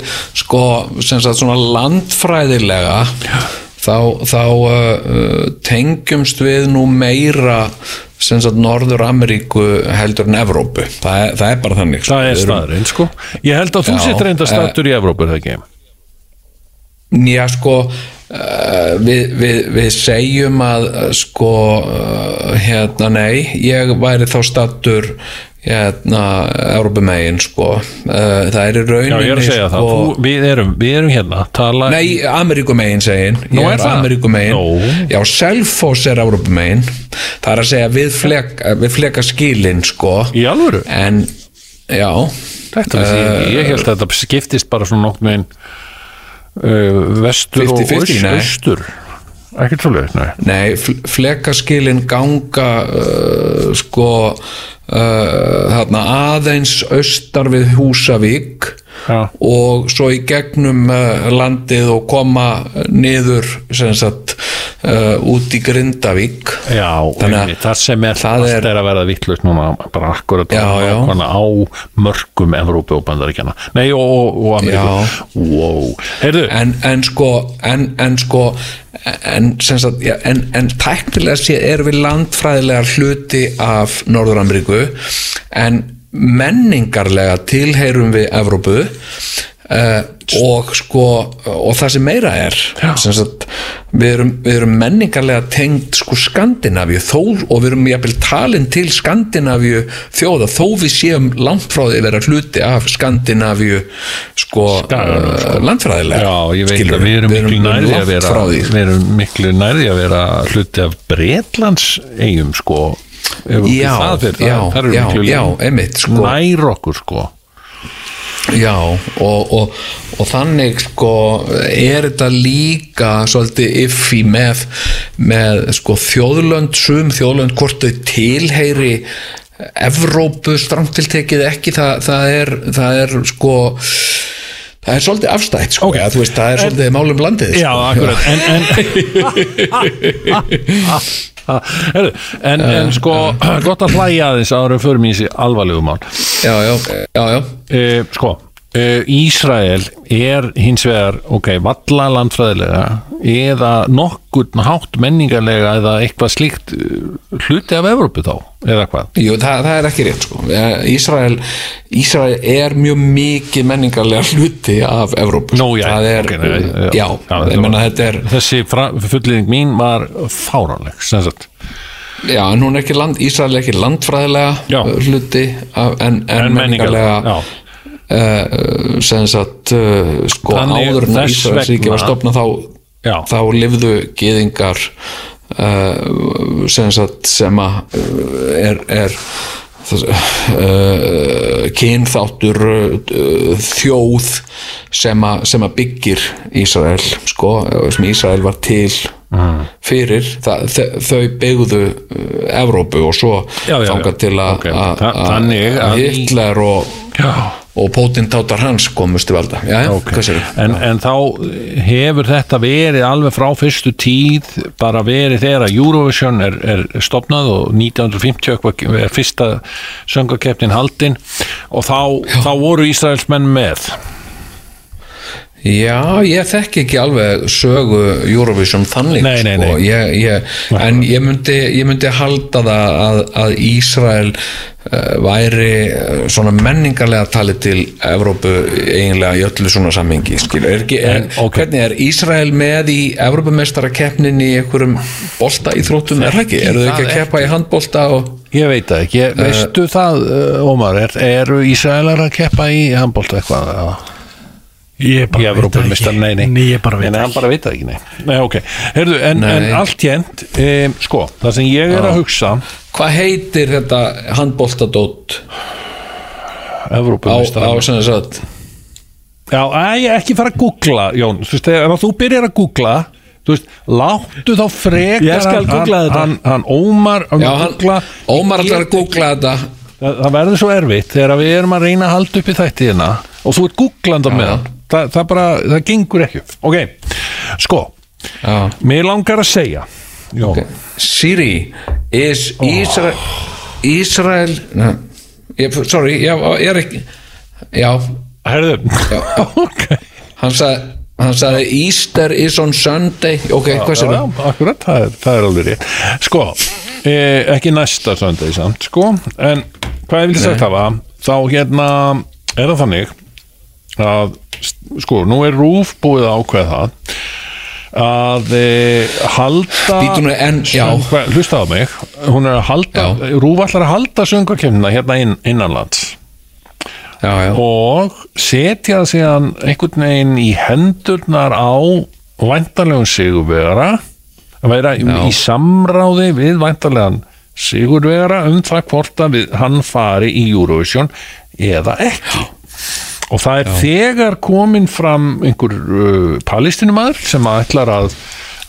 sko, sem sagt svona landfræðilega, þá, þá uh, tengjumst við nú meira, sagt, Norður Ameríku heldur en Evrópu. Það er, það er bara þannig. sko. það er staðurinn, sko ég held að þú sétt reynda eh, statur í Evrópu, er það ekki? Já, sko, uh, við, við, við segjum að, uh, sko, uh, hérna, nei, ég væri þá stattur, hérna, Evrópumegin, sko. Uh, það er í Já, rauninni, það, sko, þú, við, erum, við erum hérna tala Nei, Ameríkumegin segin Nú, er það? Ameríkumegin. Nú. Já, Selfoss er Evrópumegin. Það er að segja við fleka, við fleka skilin sko. Í alvöru? En, já. Vissi ég held að þetta skiptist bara svona nokkuð megin uh, vestur 50-50, og austur ekkert svo leið, nei Nei, fl- flekaskilin ganga uh, sko uh, aðeins austar við Húsavík Já. og svo í gegnum uh, landið og koma niður sem sagt uh, út í Grindavík. Já, Þannig að það sem er það er- er að verða vittlust núna bara akkurat Já, já. á mörgum Evrópu og bandaríkjana Nei, og, og, Ameríku. Wow. En, en sko en, en sko en, sagt, já, en, tæknilega sé erum við landfræðilega hluti af Norður-Ameríku en menningarlega tilheyrum við Evrópu uh, og sko og það sem meira er sem sagt, við, erum, við erum menningarlega tengd sko Skandinavíu þó, og við erum jafnvel talin til Skandinavíu þjóða þó við séum langt frá því að vera hluti af Skandinavíu sko, Skaganum, uh, landfræðilega Já, ég veit skilurðu. að við erum miklu nærði að vera við erum miklu nærði að vera hluti af Bretlands eigum sko Já, fyrir, já, það, já, já, einmitt, sko. nær okkur sko Já, og, og, og þannig sko er þetta líka svolítið iffi með, með sko þjóðlönd, sum þjóðlönd hvort þau tilheyri Evrópu strangtiltekið ekki það, það, er, það er sko það er svolítið afstætt sko, okay. veist, það er svolítið málum landið Já, sko. akkurat En, en, Heyrðu, en, en sko gott að hlæja aðeins áður en förum í þessi alvarlegu mál já, já, já, já. e, Sko Ísrael er hins vegar ok, valla landfræðilega eða nokkurn hátt menningarlega eða eitthvað slíkt eh, hluti af Evrópu þá, eða hvað Jú, það, það er ekki rétt sko. Ísrael, Ísrael er mjög mikið menningarlega hluti af Evrópu Nú, já, er, ok, nei, já, já, ég menna er Þessi fullýðing mín var fáránleg sem sagt Já, en hún er ekki land, Ísrael er ekki landfræðilega Já. hluti af, en, en, En menningarlega, menningarlega já. Sem sagt uh, sko Þannig áður en þess Ísraelsríki var stopnað þá, þá lifðu gyðingar uh, sem sagt sem að er, er uh, kynþáttur uh, þjóð sem að, sem að byggir Ísrael sko, sem Ísrael var til fyrir það, þau byggðu Evrópu og svo Já, já, já. þangað til að Ok, að- þa- að- þannig að að í- Hitler og, Já. Og pótintátar hans komust til valda. Já, já, Ok. hvað sér en, en þá hefur þetta verið alveg frá fyrstu tíð bara verið þegar að Eurovision er, er stopnað og 1950 eitthvað er fyrsta söngarkeppnin haldin. Og þá, þá voru Ísraelsmenn með Já, ég þekki ekki alveg sögu Eurovision þannig Nei, nei, sko. nei. Ég, ég, en ég myndi, ég myndi halda það að, að Ísrael uh, væri uh, svona menningarlega talið til Evrópu eiginlega í öllu svona sammingi er ekki, En, ok. hvernig er Ísrael með í Evrópumestarakeppnin í einhverjum bolta í þróttum, er það ekki? Eru þau ekki að það keppa í handbolta og Ég veit það ekki, veistu það uh, Ómar, er, eru Ísraelar að keppa í handbólta eitthvað? Ég Í bara veit Evrópu það mistar, ekki nei, nei. Nei, ég bara veit hann ekki bara veit ekki, nei. Nei, ok. Heyrðu, en, Nei. en allt hérnt, um, sko, það sem ég er að hugsa, hvað heitir þetta handboltadót á, Evrópumistar. á sem sagt Já, æ, ekki fara að googla, Jón, þú veist, þegar þú byrjar að googla, þú veist, láttu þá frekar Ég skal hann- googla þetta. Hann, hann Ómar, um Já, að hann, googla, Ómar allar að googla þetta það, það verður svo erfitt þegar við erum að reyna að halda upp í þættiðina og þú ert googlanda með hann, það, það bara, það gengur ekki. Ok, sko, Já. mér langar að segja, Jón, Siri is Ísrael Ísrael Nei, ég, sorry, ég, ég er ekki já, herðu, ok, hann sagði hann sagði Easter is on Sunday. Ok, hvað sér já, já, akkurat, það er, það er alveg rétt. Sko, eh, ekki næsta söndegi samt, sko, en hvað ég vildi sagt hafa, þá hérna er það þannig að sko, nú er Rúf búið að ákveða það að e, halda en- já. söngva, hlusta á mig. Hún er að halda, Rúf ætlar að halda söngvarkemna hérna inn, innanlands. Já, já, og setja það síðan einhvern veginn í hendurnar á væntanlegum sigurvegara að vera í, Já. samráði við væntanlegan sigurvegara um það hvort að við, hann fari í Eurovision eða ekki og það er þegar komin fram einhver uh, palestinumæður sem að ætlar að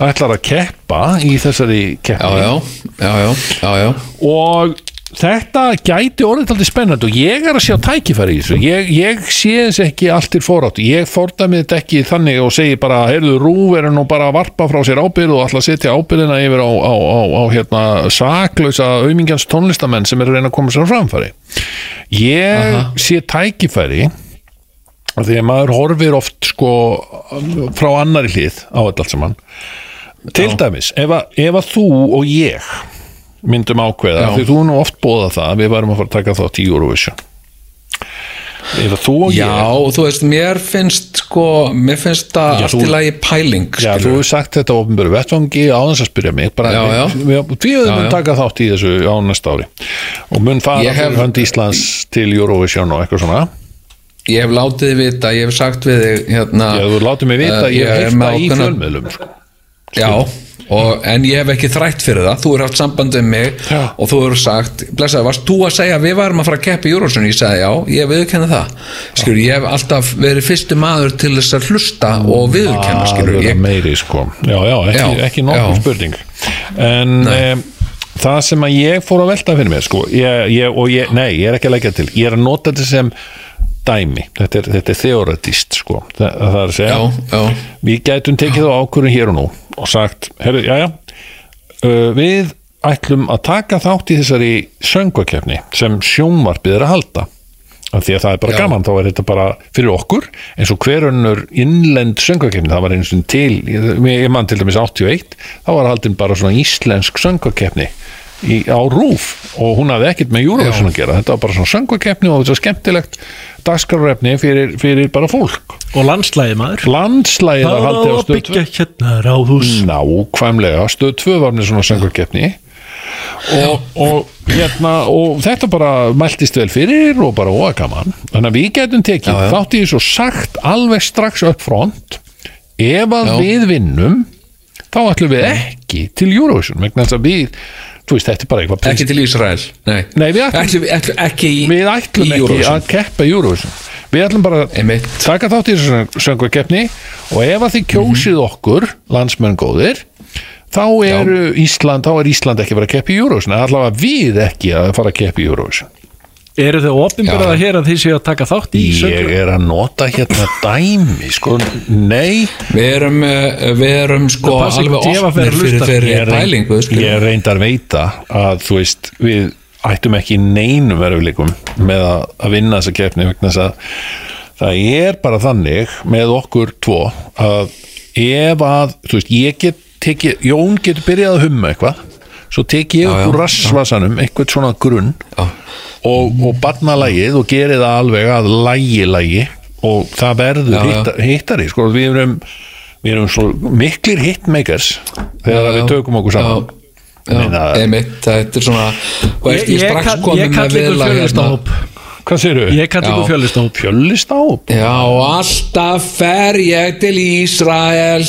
ætlar að keppa í þessari já, keppni. Já, já, já, já, já. og þetta gæti orðið alltaf spennandi og ég er að sjá tækifæri í þessu. Ég, ég sé þess ekki allt til forátt ég fordæmið þetta ekki þannig og segi bara heyrðu, rúf er nú bara að varpa frá sér ábyrð og að setja ábyrðina yfir á, á, á, á hérna, saklausa aumingjans tónlistamenn sem er að reyna að koma sér framfæri. Ég sé tækifæri af því að maður horfir oft sko frá annari hlið á þetta allt saman til dæmis, ef að, ef að þú og ég myndum ákveða, Já. því þú nú oft bóða það að við varum að fara að taka þátt í Eurovision ef að þú og Já, ég þú veist, mér finnst sko, mér finnst það Já, allt í lagi pæling Já, þú hefur sagt þetta á ofnböru vettvangi á þess að spyrja mig bara, Já, já. Við, Já, já. taka þátt í þessu á næsta ári og mun fara hef- hönd Íslands til Eurovision og eitthvað svona Ég hef látið þið vita, ég hef sagt við þig hérna, Já, þú látið mig vita, Eh, ég hef heyrt með það í fjölmiðlum sko. Já, og, en ég hef ekki þrætt fyrir það þú er haft samband um mig Já. og þú hefur sagt, blessaði, varst þú að segja við varum að fara að keppa í Júrósun ég sagði já, ég viðurkenna það. Skilur, ég hef alltaf verið fyrstu maður til þess að hlusta og viðurkenna skilur, að vera ég, meiri sko. Já, já, ekki, ekki nokkuð spurning. En um, það sem að ég fór að velta fyrir mér sko ég, ég, og ég, nei, ég er ekki að leggja til. Ég er að nota þetta sem dæmi. Þetta er, þetta er theoretist sko. Það, það er að segja já, já, við gætum tekið á ákvörðun hér og nú og sagt, herru, já, já uh, við ætlum að taka þátt í þessari söngvakefni sem sjónvarpið er að halda. Af því að það er bara Já. gaman, þá er þetta bara fyrir okkur eins og hver önnur innlend söngvakefni, það var eins og til ég, mann til dæmis 81 þá var haldin bara svona íslensk söngvakefni í, á rúf og hún hafði ekkert með Eurovision að gera. Þetta var bara svona söngvakefni og þetta var skemmtilegt dagskarrefni fyrir, fyrir bara fólk. Og landslæði maður. Landslægið Það haldið á stöð byggja hérna ráðhús. Nákvæmlega, stöð 2 var með svona söngarkeppni og, og hérna og þetta bara mæltist vel fyrir og bara óa gaman. Þannig að við getum tekið þátt í þessu sagt alveg strax upp front ef að Já. við vinnum þá ætlum við ekki til Eurovision vegna þess að við, veist, þetta er bara eitthvað ekki til Ísrael Nei, Nei, við ætlum- ekki, ekki, í, við ætlum ekki Eurovision. að keppa í Eurovision. Við ætlum bara að taka þátt í þessu söngvakeppni og ef að þið kjósið Mhm. okkur landsmenn góðir þá er Ísland, þá er Ísland ekki að fara að keppa í Eurovision allavega við ekki að fara að keppa í Eurovision Eru þau Já. hér að þið séu að taka þátt í ég söngvakeppni? er að nota hérna dæmi sko, nei Við erum, eh, við erum sko alveg vera fyrir þeirri ég, skilur. ég reyndar veita að þú veist, við ættum ekki í neinum veruleikum með að, vinna þessa keppni vegna þess að það er bara þannig með okkur tvo að ef að, þú veist, ég get tekið, Jón getur byrjað að humma eitthvað svo tek ég upp úr rassvasanum eitthvað svona grunn Já. og, og barna lagið og gerir það alveg að lægi lægi og það verður hittari sko, við erum, við erum svo miklir hitmakers þegar Já, við tökum okkur saman. Já, einmitt, þetta er svona Ég, ég, ég, strax kall- komin ég með kalli ykkur viðlag hérna. fjölistahóp hvað segirðu? Ég kalli ykkur Já. fjölistahóp Fjöllistáp Já, alltaf fer ég til Ísrael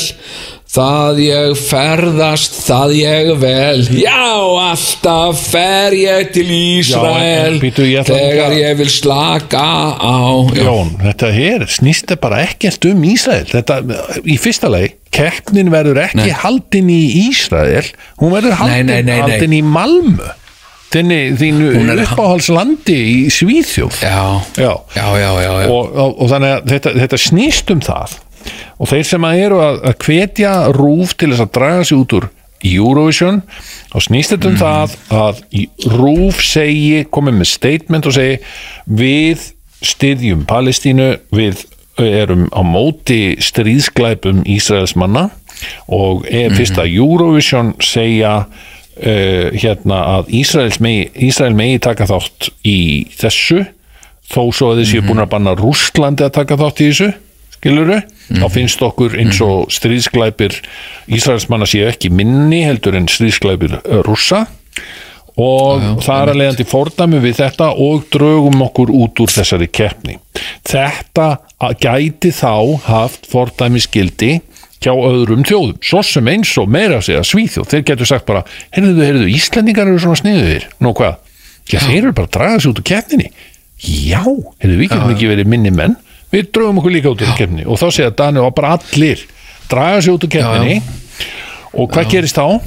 Það ég ferðast, það ég vel. Já, alltaf fer ég til Ísrael Þegar ég vil slaka á. Já, Jón, þetta hér snýst bara ekkert um Ísrael. Þetta, í fyrsta lagi, keppnin verður ekki Nei. haldin í Ísrael. Hún verður haldin, nei, nei, haldin í Malmö. Þinni, þínu uppáhaldslandi í Svíþjóð. Já, Já. já, já, já, já. Og, og, og þannig að þetta, þetta snýst um það og þeir sem að eru að, að hvetja rúf til þess að draga sig út úr Eurovision og snýst þetta um það að rúf segi, komið með statement og segi við styðjum Palestínu við erum á móti stríðsklæpum Ísraels manna og er fyrst að Eurovision segja uh, hérna að Ísraels megi, Ísrael megi taka þátt í þessu þó svo að þið séu búin að banna Rússlandi að taka þátt í þessu skiluru, þá finnst okkur eins og stríðsklæpir Ísraelsmanna séu ekki minni heldur en stríðsklæpir uh, rússa. Og það er að leiðandi fordæmi við þetta og draugum okkur út úr þessari keppni. Þetta gæti þá haft fordæmi skildi hjá öðrum þjóðum, svo sem eins og meira að segja Svíþjóð, þeir getur sagt bara heyrðu, heyrðu, Íslendingar eru svona sniðuðir nú hvað, já, þeir eru bara að draga sig út úr keppninni. Já, heyrðu, við getum ekki verið minni menn við draugum okkur líka út úr keppninni og þá segja Dani og bara allir draga sig út úr keppninni. Og hvað gerist þá?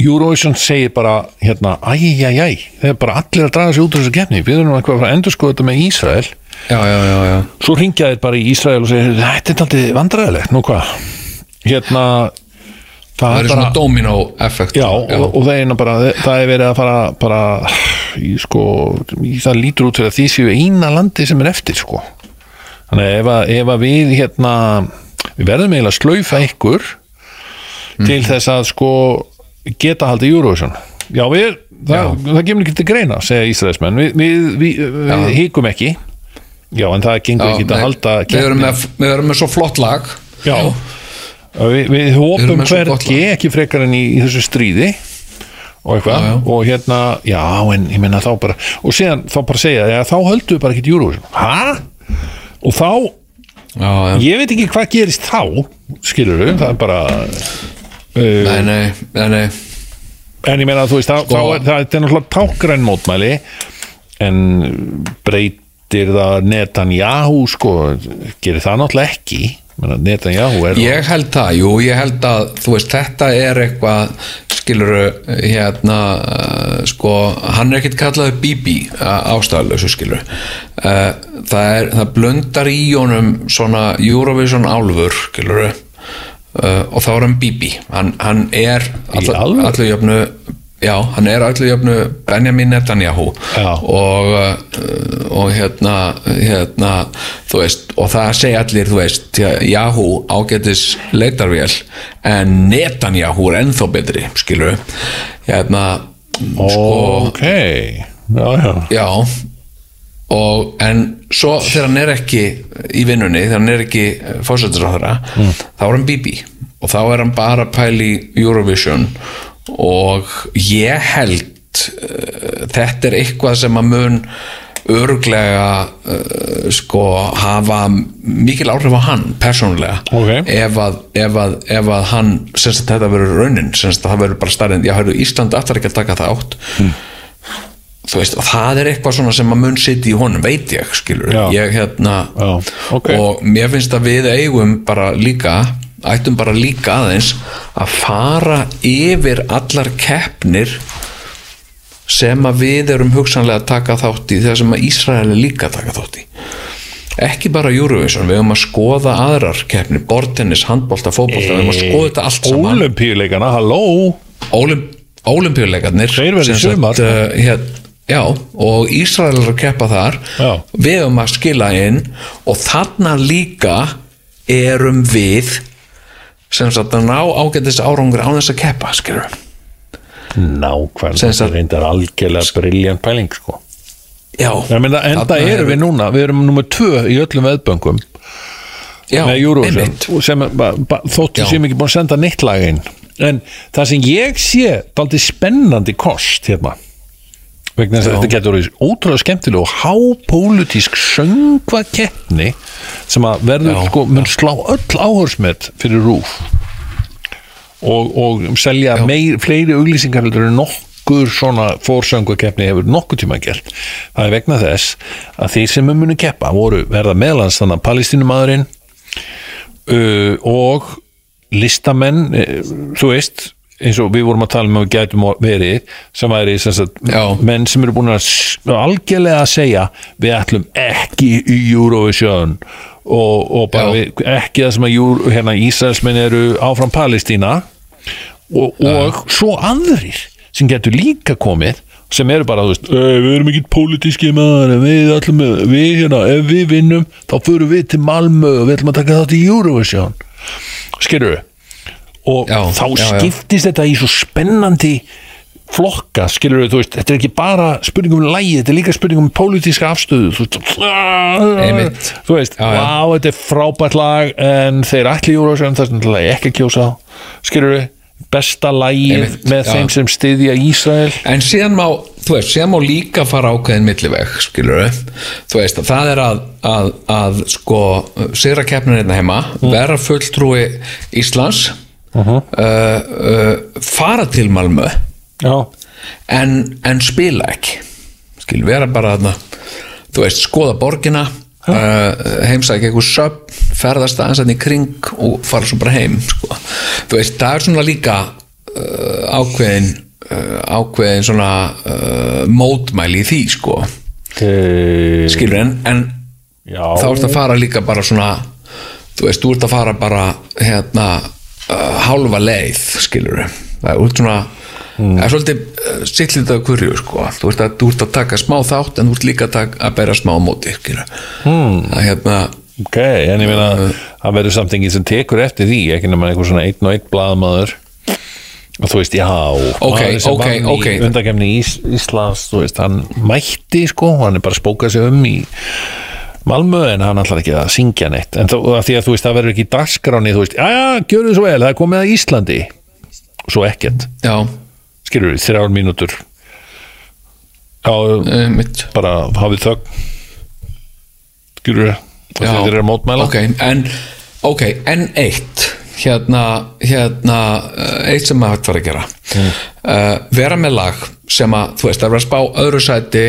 Eurovision segir bara hérna, æjæjæj, þeir bara allir að draga sig út úr þessu keppni, við erum eitthvað að endur þetta með Ísrael, já, já, já, já. svo ringja þeir bara í Ísrael og segir, þetta er aldrei vandræðilegt nú hvað, hérna það Það er svona domino effekt Já, og, og það, bara, það er verið að fara bara, í, sko, í, það lítur út fyrir að því séu eina landi sem er eftir sko. Þannig ef, að, ef að við hérna, við verðum eiginlega að slaufa ykkur til þess að sko geta haldið Eurovision. Já, við, það, það kemur ekki til greina segja Ísraelsmenn, við, við, við, við híkum ekki. Já, en það gengur ekki að halda við erum, með, svo flott lag. Já, við, hópum hvergi ekki frekar en í, í þessu stríði og eitthvað. Já, já. og hérna, já en ég menna þá bara og síðan þá bara segja, já þá höldum við bara ekki Eurovision, hæ? Og þá, já, ég veit ekki hvað gerist þá skilur við, það er bara uh, Nei, nei, nei, nei. en ég meina þú veist, þá, þá er það er náttúrulega tákgræn mótmæli en breytir það Netanyahu sko, gerir það náttúrulega ekki Netanyahu er Ég held það, jú, ég held að þú veist, þetta er eitthvað skiluru, hérna sko, hann er ekkit kallaði Bibi ástæðalösu skiluru uh, það er, það blundar í honum svona Eurovision álfur skiluru uh, og þá er hann Bibi hann, hann er Í alvöru? Já, hann er allu jöfnu Benjamin Netanyahu. Og, uh, og hérna, hérna veist, og það segja allir þú veist, Yahoo ágætis leitarvél, en Netanyahu er ennþá betri, skilur hérna sko, ok, já já. Já. Og en svo þegar hann er ekki í vinnunni, þegar hann er ekki fórsættisráðara, Mm. þá er hann Bibi og þá er hann bara í Eurovision og ég held uh, þetta er eitthvað sem að mun örglega uh, sko hafa mikil áhrif á hann persónulega Ok. ef, að, ef, að, ef að hann sem sagt þetta verður raunin sem sagt það verður bara starrið já, hörðu, Ísland aftar ekki að taka það átt þú veist, það er eitthvað svona sem að mun sitt í honum, veit ég skilur, Já. ég hérna Já, ok. og mér finnst að við eigum bara líka ættum bara líka aðeins að fara yfir allar keppnir sem að við erum hugsanlega að taka þátt í þegar sem að Ísrael er líka taka þátt í ekki bara Eurovision, við höfum að skoða aðrar keppnir, bortennis, handbolta, fótbolta við höfum að skoða þetta allt saman Ólimpíuleikana, halló Ólim, Ólimpíuleikarnir Þeir verða í sem sagt, sumar. uh, hér, Já, og Ísrael er að keppa þar Já. við höfum að skila inn og þarna líka erum við sem sagt að ná ágætis árangur á þess að keppa, skilur Nákvæmlega, er reyndar algjörlega briljant pæling sko. Já, enda erum við núna, við erum nummer tvö í öllum veðböngum. Já, einmitt. þóttu sem ekki búin að senda neitt lag inn. En það sem ég sé daldi spennandi kost hérna vegna þess að þetta getur ótrúlega skemmtileg og hápólitísk söngva keppni sem að verður Já. sko, mun slá öll áhersmet fyrir rúf og, og selja meir, fleiri auglýsingar en nokkur svona fórsöngukeppni hefur nokkuð tíma gert. Það er vegna þess að þeir sem um munu keppa voru verða meðlans þannig að palestínumadurinn uh, og listamenn uh, þú veist eins og við vorum að tala um að við gætum verið sem væri menn sem eru búin að algjörlega að segja við ætlum ekki í Eurovision og, og bara við, ekki það sem að Euro, hérna, Ísraelsmenn eru áfram Palestína og, og svo aðrir sem getur líka komið sem eru bara, þú veist, "Ey, við erum ekki pólitíski maður, við ætlum við hérna, ef við vinnum, þá förum við til Malmö og við ætlum að taka þátt í Eurovision. Við og Já, þá já, já. skiptist þetta í svo spennandi flokka, skilur við, þú veist þetta er ekki bara spurning um lægi, þetta er líka spurning um pólitíska afstöðu þú veist, þú veist Já, já. vá, þetta er frábært lag en þeir ætli Eurovision, það er ekki að kjósa á. skilur við, besta Einmitt, með já. þeim sem styðja Ísrael En síðan má, þú veist, síðan má líka fara ákveðin milliveg, skilur þú veist, að það er að, að, að sko, sigra keppnin hérna heima vera fulltrúi Íslands uh uh, fara til Malmö. En, en spila ekki. Skilur, vera bara þarna þú veist, skoða borgina uh, heimsækja eitthvað söp ferðast aðeins að í kring og fara svo bara heim sko. þú veist, það er svona líka ákveðin ákveðin svona mótmæli í því sko. Okay. skilur, en, en þá ert að fara líka bara svona þú veist, þú ert að fara bara hérna uh, hálfa leið skilur það er út svona það er svolítið uh, sittlítið af hverju sko. þú, þú ert að taka smá þátt en þú ert líka að, að bæra smá móti hmm. það hérna ok, en ég meina það verður samt enginn sem tekur eftir því ekki nema einhver svona einn og einn blaðmaður og þú veist, já Ok, maður sem ok, vann ok. í undakefni Ís, Íslands, þú veist, hann mætti sko, hann er bara að spóka sig um í Malmö en hann ætlar ekki að syngja neitt, en að því að þú veist það verður ekki í dagskráni, þú veist, já, gjörðu svo vel það er komið að Íslandi. Svo ekkert, já, skilur við, þrjár mínútur. Já, uh, mitt. bara hafið þögn. Skilur við og Já, þetta er að mótmæla. Ok, en, ok, en eitt. Hérna, hérna uh, eitt sem maður hægt var að gera. Uh, vera með lag sem að, þú veist, það er að spá öðru sæti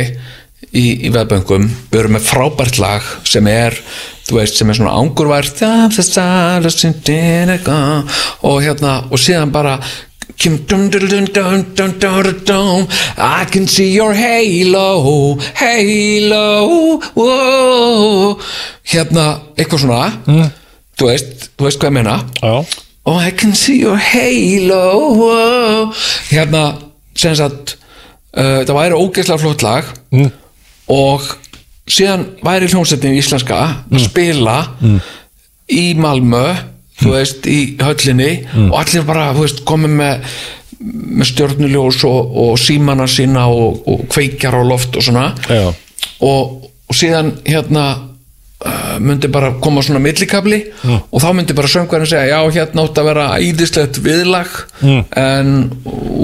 í, í veðböngum við erum með frábært lag sem er þú veist, sem er svona ángurvært og hérna og síðan bara I can see your halo halo whoa. hérna, eitthvað svona mm. þú veist, þú veist hvað ég meina já Oh I can see your halo whoa. Hérna, senst að uh, það væri ógeðslega flott lag mm og síðan væri hljómsettin íslenska að spila í Malmö þú veist, í höllinni og allir bara, þú veist, komið með með stjörnuljós og, og símana sína og, og kveikjar á loft og svona. Og, og síðan hérna uh, myndi bara koma svona millikabli og þá myndi bara söngvarinn segja já hérna átt að vera æðislegt viðlag en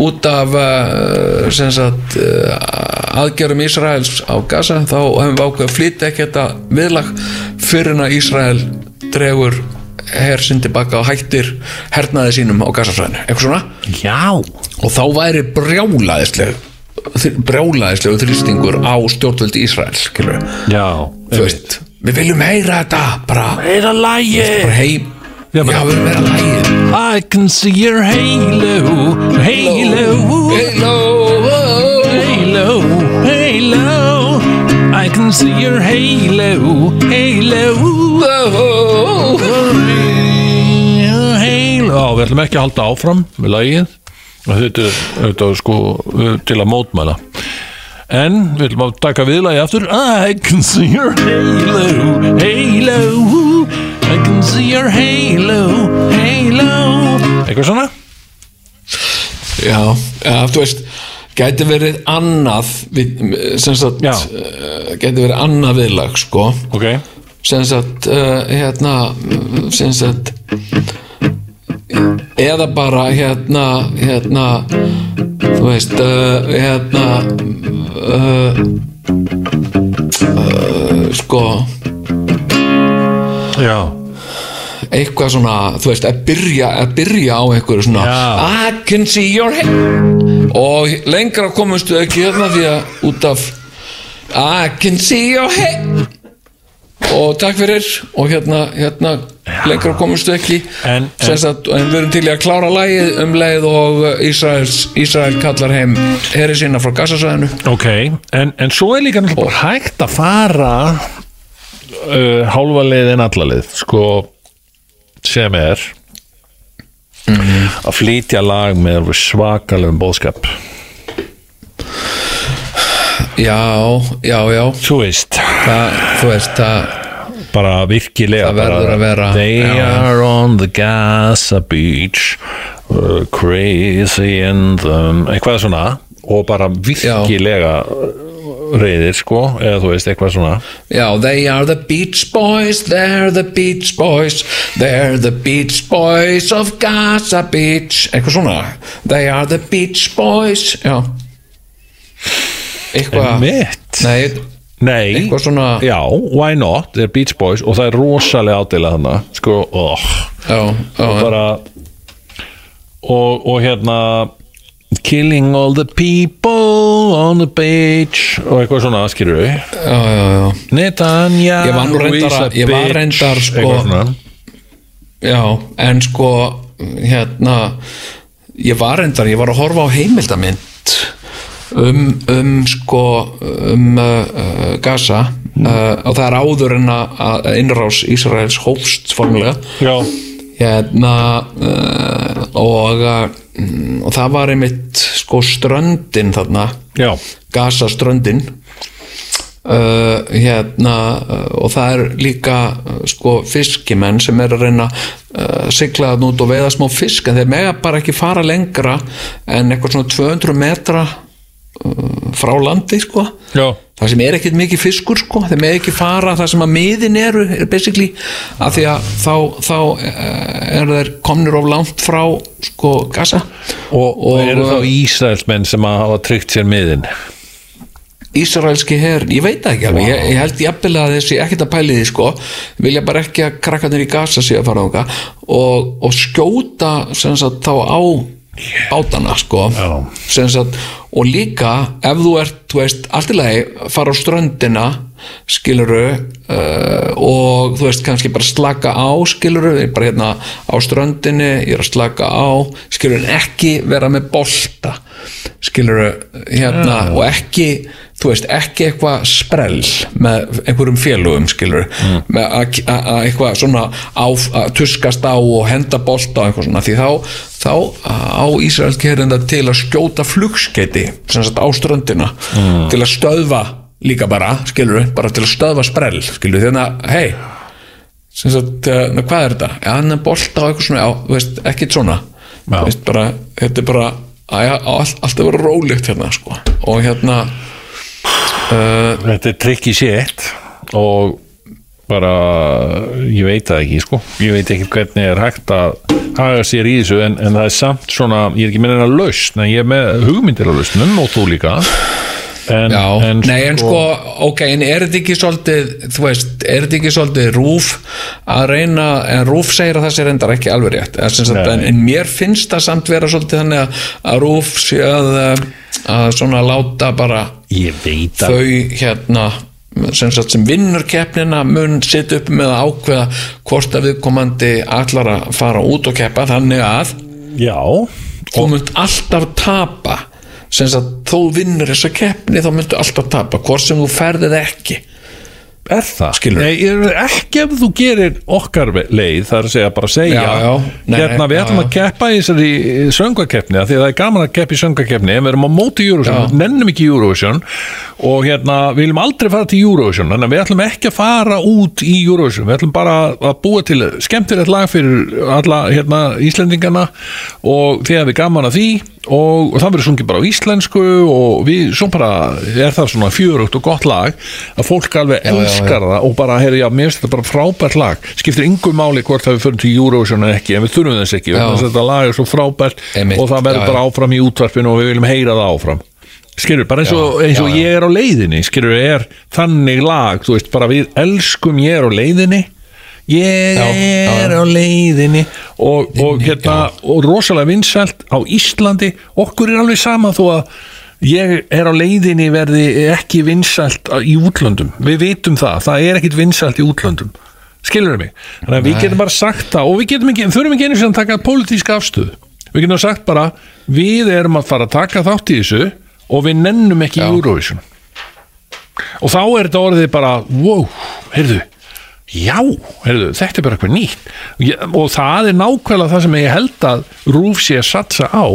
út af uh, sagt uh, aðgerum Ísraels á Gaza þá hefum við ákveð að flytja ekki þetta viðlag fyrir en að Ísrael dregur her sinn tilbaka og hættir hernaði sínum á Gazafræðinu, eitthvað svona. Já. Og þá væri brjálaðisleg brjálaðisleg þrýstingur á stjórnvöldi Ísrael skilur Já þú veist, við viljum heyra þetta bara, Meira lægi heim Já, við viljum heyra lægið I can see your halo Halo. Hello Halo Halo. I can see your halo Halo. Halo Já, við ætlum ekki að halda áfram með lagið. Og þetta er, sko uh, til að mótmæla en við ætlum að taka viðlagi aftur. I can see your halo Halo. I can see your halo Halo. Eitthvað svona? já, já, þú veist gæti verið annað sem sagt Já. uh, gæti verið annað viðlag sko. Ok. Sem sagt uh, hérna sem sagt eða bara hérna hérna þú veist uh, hérna uh, uh, sko Já eitthvað svona, þú veist, að byrja að byrja á einhverju svona Já. I can see your head og lengra komustu ekki hérna því að út af I can see your head og takk fyrir. Og hérna, hérna lengra komustu ekki. En- Sem sagt, en við erum til að klára lagið um leið og Ísraels, Ísrael kallar heim heri sína frá Gassasvæðinu Ok, en, en svo er líka bara hægt að fara uh, hálfa leið en alla leið sko sem er að flytja lag með alveg svakalegum bóðskap já, já, já. Þú veist, það, þú veist, það bara virkilega Það verður að vera- They já, are on the Gaza beach uh, Crazy in them eitthvað svona og bara virkilega reyðir sko eða þú veist eitthvað svona. Já, they are the Beach Boys, they're the Beach Boys, they're the Beach Boys of Gaza Beach, eitthvað svona, they are the Beach Boys, já, eitthvað, nei, Nei, svona, já, why not, þeir Beach Boys og það er rosalega ádela þannig sko, oh, já, já, bara og, og hérna killing all the people on the beach og eitthvað svona skilur við. Netanya Ég var reyndar að- ég var reyndar, sko, já, en sko, hérna, ég var endar, ég var að horfa á heimildamind um, um sko, um uh, uh, Gaza uh, og það er áður en að að innrás Ísraels hófst formulega hérna uh, og, uh, mm, og það var einmitt sko ströndin þarna. Já, Gaza ströndin. Uh, hérna uh, og það er líka uh, sko fiskimenn sem er að reyna uh, sigla það út og veiða smá fisk en þeir mega bara ekki fara lengra en eitthvað svona 200 metra uh, frá landi sko. Já. Það sem er ekkert mikið fiskur sko. Þeir með ekki fara það sem að miðin eru er basically. Af því að þá, þá eh, eru þeir komnir of langt frá sko Gaza. Og, og eru þá Ísraelsmenn sem að hafa tryggt sér miðin? Ísraelski her, ég veit ekki alveg. Ég, ég held jafnvel að þessi ekkert að pæli því sko, vilja bara ekki að krakkarnir í Gaza sé að fara þangað. Og, og skjóta sagt þá á bátana sko. Já. sem sagt, og líka ef þú ert, þú veist, allt í lagi fara á ströndina skiluru uh, og þú veist kannski bara slaka á skiluru, ég er bara hérna á ströndinni, ég er að slaka á skiluru, en ekki vera með bolta skiluru, hérna og ekki, þú veist, ekki eitthvað sprell með einhverjum félugum skiluru, með að að- að eitthvað svona á, að tuskast á og henda bolta og eitthvað svona, því þá þá á Ísraelski herrenda til að skjóta flugskeiti sem sagt á ströndina til að stöðva líka bara, skilur bara til að stöðva sprell, skilur þannig að hei, sagt, uh, hvað er þetta? Já, hann er bolta og eitthvað svona, já, þú veist, ekkit svona. Veist, bara, þetta er bara að já, á allt, allt að vera rólegt hérna, sko og hérna uh, Þetta er tricky shit og bara, ég veit það ekki sko. ég veit ekki hvernig er hægt að haga sér í þessu en, en það er samt svona, ég er ekki með hennar lausn en ég er með hugmyndir á lausnum og þú líka en, Já, nei en sko, ok, en er þetta ekki svolítið, þú veist, er þetta ekki svolítið rúf að reyna, en rúf segir að það sé reyndar ekki alveg rétt, Nei. en, en mér finnst það samt vera svolítið þannig að, að rúf sé að, eh, að svona láta bara að þau hérna sem, sem vinnur keppnina mun sitt upp með að ákveða hvort að viðkomandi allar að fara út og keppa þannig að já, þú munt alltaf tapa sem að þó vinnur þessa keppni þá muntu alltaf tapa hvort sem þú ferðið ekki er það? Skilurðu? Nei, ekki ef þú gerir okkar leið, það er að segja bara segja Já, já. Nei, hérna við ætlum að keppa í þessari söngakeppni því að það er gaman að keppa í söngakeppni en við erum á móti Eurovision, við nennum ekki Eurovision og hérna við viljum aldrei fara til Eurovision þannig að við ætlum ekki að fara út í Eurovision við ætlum bara að búa til skemmtilegt lag fyrir alla hérna Íslendingana og því að við gaman að því og, og það verður sungið bara á íslensku og við, bara er það svona fjörugt og gott lag að fólk alveg já. Elskar það og bara, heyrðu, já, mér finnst þetta bara frábært lag. Skiptir yngur máli hvort það við förum til Eurovision en ekki, en við þurfum þess ekki, þetta lag er svo frábært Einmitt, og það verður bara áfram í útvarpinu og við viljum heyra það áfram. Skilur, bara eins og, eins og ég er á leiðinni skilur, er þannig lag, þú veist, bara við elskum ég er á leiðinni ég Já, er já. á leiðinni og, og hérna og rosalega vinsælt á Íslandi. Okkur er alveg sama þó að ég er á leiðinni verði ekki vinsælt í útlöndum. Við vitum það, það er ekkit vinsælt í útlöndum. Skilur mig, þannig að við Nei. getum bara sagt það og við getum ekki, þurfum ekki einu sem að taka pólitíska afstöðu, við getum sagt bara við erum að fara að taka þátt í þessu og við nennum ekki Já. Eurovision. Og þá er þetta orðið bara wow, heyrðu já, heyrðu, þetta er bara eitthvað nýtt. Og það er nákvæmlega það sem ég held að Rúf sé að satsa á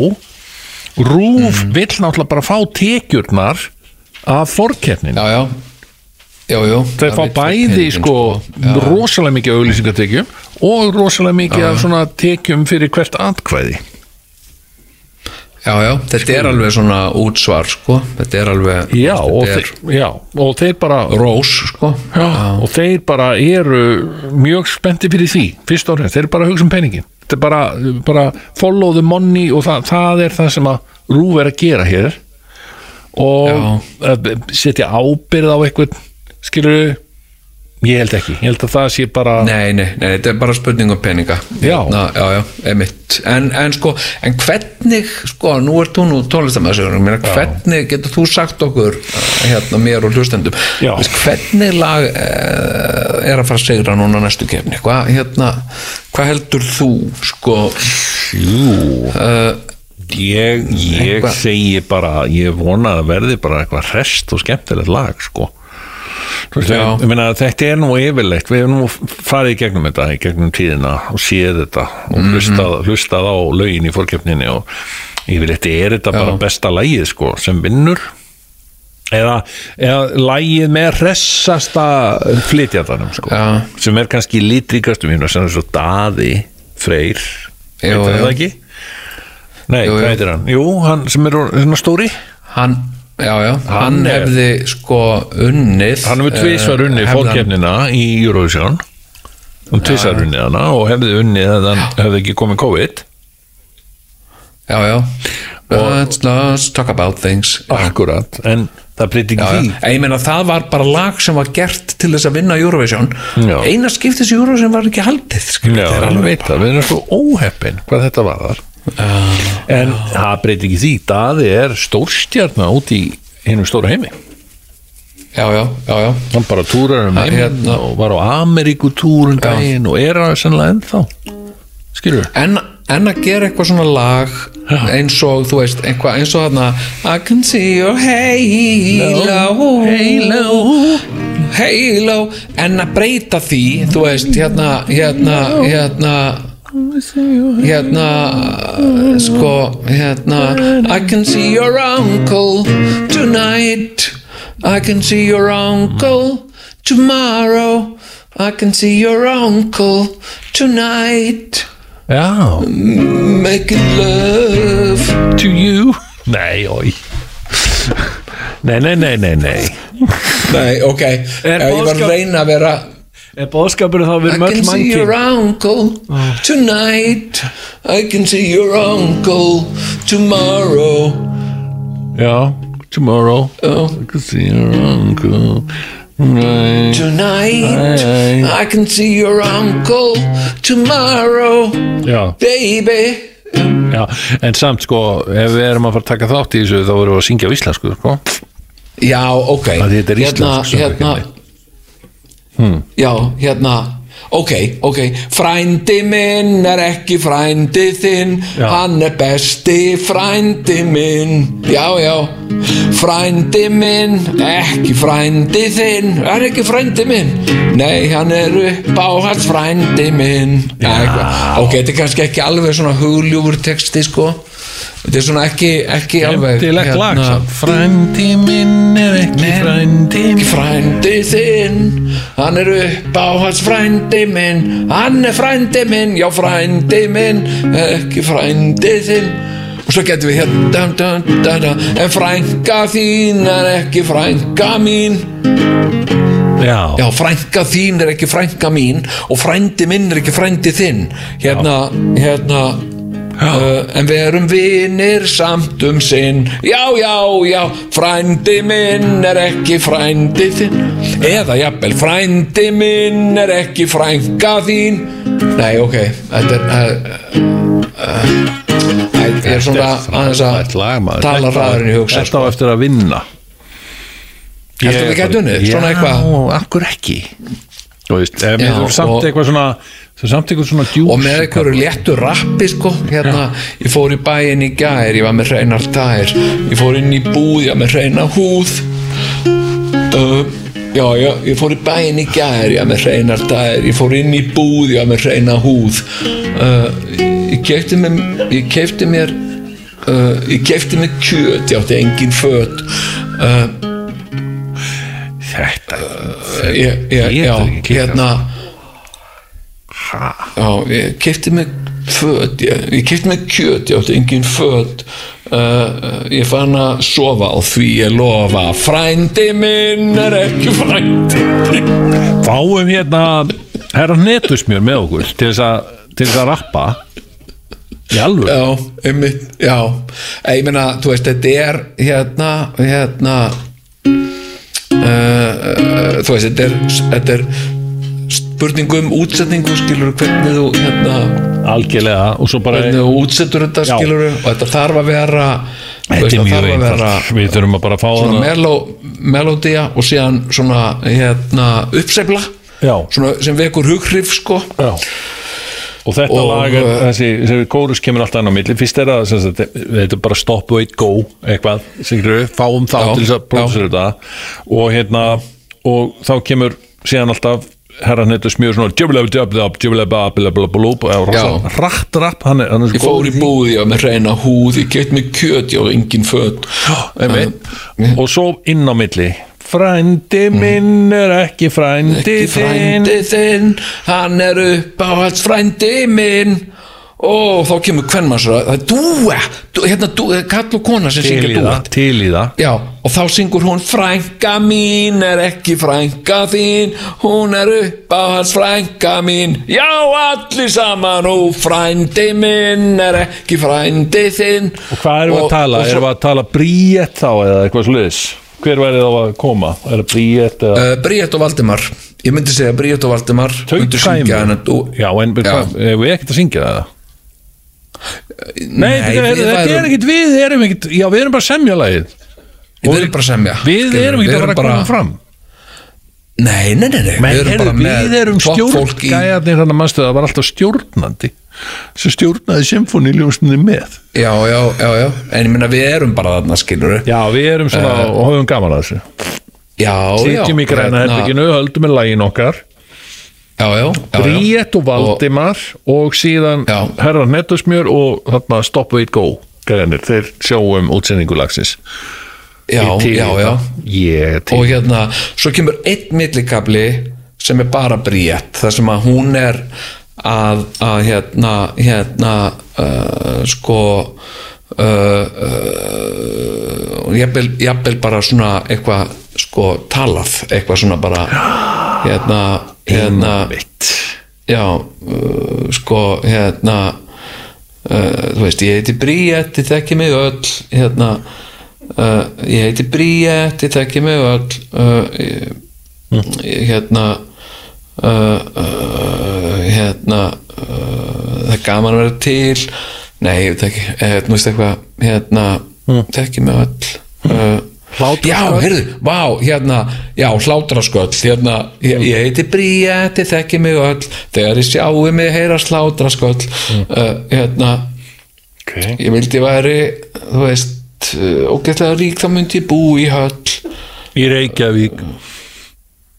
Rúf vill náttúrulega bara fá tekjurnar af forkeppnin já, já, já, já þeir fá bæði sko Já. rosalega mikið auðlýsingatekjum og rosalega mikið af svona tekjum fyrir hvert atkvæði. Já, já, þetta er alveg svona útsvar sko, þetta er alveg já og, er þeir, já, og þeir bara rós sko. Já, og þeir bara eru mjög spennti fyrir því fyrst orðin, þeir bara hugsa um peningin þetta er bara, bara follow the money og það, það er það sem að Rúf er að gera hér. Og að setja ábyrð á eitthvað skilur ég held ekki, ég held að það sé bara Nei, nei, nei, þetta er bara spurning um peninga. Já. Hérna, já, já, emitt en, en sko, en hvernig sko, nú ert þú nú tónlistamæður hvernig getur þú sagt okkur uh, hérna mér og hlustendum hvernig lag uh, er að fara að segra núna næstu kefni hvað hérna, hvað heldur þú sko? Jú, uh, ég, ég segi bara ég vona að verði bara eitthvað rest og skemmtilegt lag sko Þú veist, Já. ég, ég meina, þetta er nú yfirleitt við erum nú farið í gegnum þetta í gegnum tíðina og séð þetta og Mhm. hlustað, hlustað á lögin í fórkeppninni og yfirleitt er þetta bara Já. besta lagið sko sem vinnur eða, eða lagið með hressasta flytjatanum sko Já. sem er kannski litríkastum hérna sem er svo Daði Freyr jú. það ekki? Nei, hvað heitir hann? Jú, hann sem er svona stóri hann Já, já, hann, Hann hefði sko unnið Hann hefur tvisvar eh, unnið hefði hann- í Eurovision. Hann tvisvar unnið hana og hefði unnið að hann hefði ekki komið COVID. Já, já. Let's, let's talk about things. Akkurat, en það breyti ekki því. Ég meina það var bara lag sem var gert til þess að vinna Eurovision. Eina skiptis í Eurovision var ekki haldið Já, alveg veit það, við erum svo óheppin hvað þetta var þar en það breyti ekki því, Daði er stórstjarna út í hinnum stóra heimi. Já, já, já, já, hann bara túrar um heim hérna- og var á Ameríkutúrun daginn og er það sennilega ennþá. Skilur en, en að gera eitthvað svona lag eins og, þú veist, eitthvað eins og þarna I can see your halo Halo. halo. En að breyta því, þú veist, hérna hérna, hérna hérna sko, hérna I can see your uncle tonight. I can see your uncle tomorrow. I can see your uncle tonight. Já, making love to you. Nei, oi Nei, nei, nei, nei, nei. Nei, ok, Er Ef ég var að boðskap- reyna að vera er bóðskapur þá við I erum öll can see your uncle tonight. I can see your uncle tomorrow. Já, tomorrow. Oh. I can see your uncle right. Tonight Aye, I can see your uncle tomorrow. Já, baby. Já, en samt sko ef við erum að fara að taka þátt í þessu þá erum við að syngja á íslensku sko. Já, ok. Þetta er Hérna, íslensk hérna söngvakeppni. Já, hérna Ok, ok, frændi minn er ekki frændi þinn. Já. Hann er besti frændi minn. Já, já. Frændi minn, ekki frændi þinn. Er ekki frændi minn? Nei, hann er upp á hans frændi minn. Já. Ok, þetta er kannski ekki alveg svona hugljúfur texti, sko Þetta er svona ekki, ekki alveg samt. Frændi minn er ekki frændi Ekki frændi þinn. Hann er upp á hans frændi minn. Hann er frændi minn Já frændi minn Ekki frændi þinn. Og svo getum við hérna dun, dun, dun, En frænka þín er ekki frænka mín. Já, Já frænka þín er ekki frænka mín Og frændi minn er ekki frændi þinn. Hérna, hérna Uh, en við erum vinir samt um sinn Já, já, já Frændi minn er ekki frændi þinn Eða jafnvel Frændi minn er ekki frænka þín Nei, ok Þetta er uh, uh, Ég er svona aðeins að tala Þetta- ræðurinn í hugsa Þetta sko. á eftir að vinna Heldur við gæti unnið? Svona eitthvað? Já, akkur ekki Þú veist, ef við erum samt eitthvað svona er samt eitthvað svona djús og með einhverju léttu rappi sko hérna, ég fór í bæinn í gær ég var með hreinar tær. Ég fór inn í búð, ég var með hreina húð. Uh, já, já, ég fór í bæinn í gær ég var með hreinar tær, ég fór inn í búð ég var með hreina húð. Uh, ég kefti mér ég kefti mér uh, ég kefti mér kjöt, ég átti engin föt. Uh, Þetta ég, ég, já, hérna já, ég kefti mig föt, ég, ég kefti mig kjöt ég átti engin föt. Uh, ég fann að sofa á því ég lofa. Frændi minn er ekki frændi. Fáum hérna herra netusmjör með okkur til þess að, að rappa. Í alveg já, einmitt, já. Eh, ég meina, þú veist, þetta er hérna, hérna uh, uh, þú veist, þetta er þetta er spurning um útsetningu skilur hvernig þú hérna algjörlega og hvernig þú útsetur þetta skilur og þetta þarf að vera þetta er það mjög að einfalt. við þurfum að bara fá meló, melódía og síðan svona hérna uppsefla sem vekur hughrif sko. Já. og þetta Og, lag er þessi, kórus kemur alltaf inn á milli. Fyrst er það sagt, þetta er bara stop, wait, go eitthvað, sem fáum þá Já, til þess að já. prófessur þetta. Og hérna og þá kemur síðan alltaf herran heitur smjör svona rætt rapp hann er, hann er ég fór góður í búð, ég var með reyna húð ég gett mig kjöt, ég var engin Einmitt. og svo inn á milli. Frændi minn er ekki frændi þinn. hann er upp á hans frændi minn og þá kemur kvennmannsra það er dúa, dú, hérna dúa, kall og kona sem í dúa til í það. Já, og þá syngur hún Frænka mín er ekki frænka þín Hún er upp á hans frænka mín. Já, allir saman og frændi minn er ekki frændi þinn. Og hvað erum við að tala? Erum við að tala bríett þá eða eitthvað sluðis? Hver væri þá að koma? Er það bríett eða Uh, Bríett og Valdimar. Ég myndi segja Bríett og Valdimar Þau dú Já, en hvað, ef við ekkert að syngja það? Nei, Nei, við þetta er ekkert við, erum ekkert, já, við erum bara semja lagið. Við erum bara semja Við erum ekkert að fara að koma fram. Nei, nei, nei, nei Men, Við erum bara með við erum stjórn Gæjarnir þannig að mannstu það var alltaf stjórnandi sem stjórnaði symfóniljónstunni með. Já, já, já, já En ég minna við erum bara þarna skilur Já, við erum svona og höfum gaman að þessu. Já, já Sitjum í græna hérna, herbygginu, höldum með lægin okkar. Bríett og Valdimar og, síðan Já. Herra Nettusmjör og þarna Stop Wait Go gæðanir, þeir sjáum útsendingu lagsins. Já, já, já. Ég og hérna, svo kemur einn millikabli sem er bara bríett þar sem að hún er að, að hérna, hérna uh, sko uh, uh, jafnvel, jafnvel bara svona eitthvað sko talað, eitthvað svona bara hérna hérna já, uh, sko hérna þú veist, ég heiti Bríett þið þekki mig öll hérna ég heiti Bríett þið þekki mig öll ég, ég, hérna hérna það er gaman að vera til nei, ég veit ekki. Eh, þú veist eitthvað, hérna þekki mig öll. Uh, Já, heyrðu, vá, hérna Já, hlátrasköll, hérna Ég, ég heiti Bríett, þið þekki mig öll. Þegar ég sjáu mig heyra hlátrasköll. Uh, Hérna okay. Ég vildi væri, þú veist uh, Ógætlega rík, þá myndi ég bú í höll. Í Reykjavík.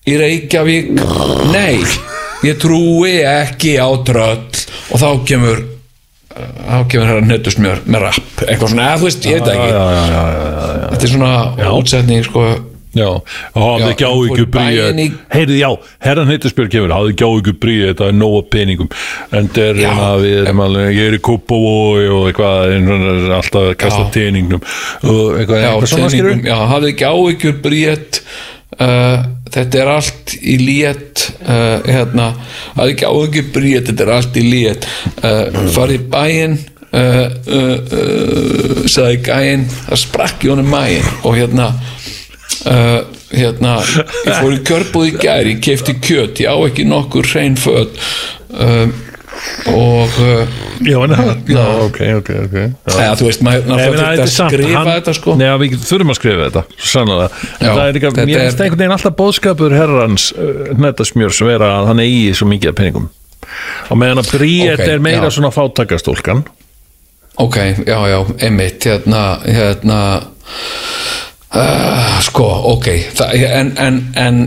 Í Reykjavík? Nei, ég trúi ekki á tröll. Og þá kemur Þá kemur hérna nöttusmjör með rapp Eitthvað svona, eða þú veist, ég veit ekki. já, já, já. Þetta er svona útsetning, sko. Já, hafði ekki á fór ykkur í bæinn í- bríð Heyrðu, já, herran heitisbjörn kemur. Hafði ekki á ykkur bríð, þetta er nóga peningum. En það er hérna við alveg ég er í Kópavói og eitthvað alltaf að kasta teningnum. Og eitthvað, eitthvað svona skilur já, hafði ekki áhyggjur bríett uh, þetta er allt í lét uh, hérna, hafði ekki áhyggjur bríett þetta er allt í lét. Uh, farið í bæinn sagði gæinn það sprakk í honum mæinn og hérna hérna ég fór í kjörbúð í gær, ég kefti kjöt ég á ekki nokkur hrein föt. Uh, og uh, Já, en já, ok, ok, ok. Já. eða, þú veist, maður þetta að skrifa hann- þetta sko. Nei, við þurfum að skrifa þetta sannlega, en Já, það er líka mér finnst einhvern veginn alltaf bóðskapur herrans uh, netasmjörs vera að hann eigi svo mikið af peningum. Og meðan að Bríett Ok, er meira já. svona fátakastólkan Ok, já, já, einmitt hérna, hérna uh, sko, ok. Það, en, en, en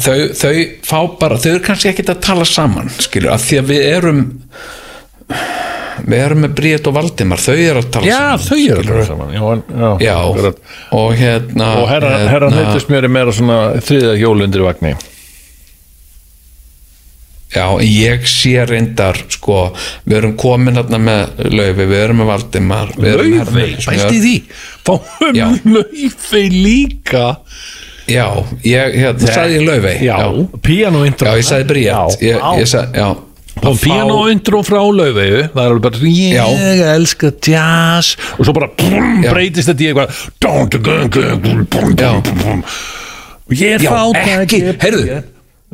þau, þau fá bara, þau eru kannski ekkit að tala saman skilur, að því að við erum við erum með Bríett og Valdimar, þau eru að tala Já, saman þau eru skilurðu. það saman Já, já, Já, og hérna og herran, hérna, herran heitismjör er meira svona þriða hjólundir vagni Já, ég sé reyndar sko, við erum komin hérna með Laufi, við erum með Valdimar Laufey, Hnetusmjör. bæsti því. Fáum Já. Laufey líka? Já, ég, hérna, sagði ég Laufey? Já, piano intro. Já, ég sagði Bríett Já, ég, ég sagði, já. Og Að fá- piano intro frá Laufeyju það er alveg bara ég Já. elska jazz. Og svo bara brum, breytist þetta í eitthvað og ég er Já, fátæki ekki, heyrðu.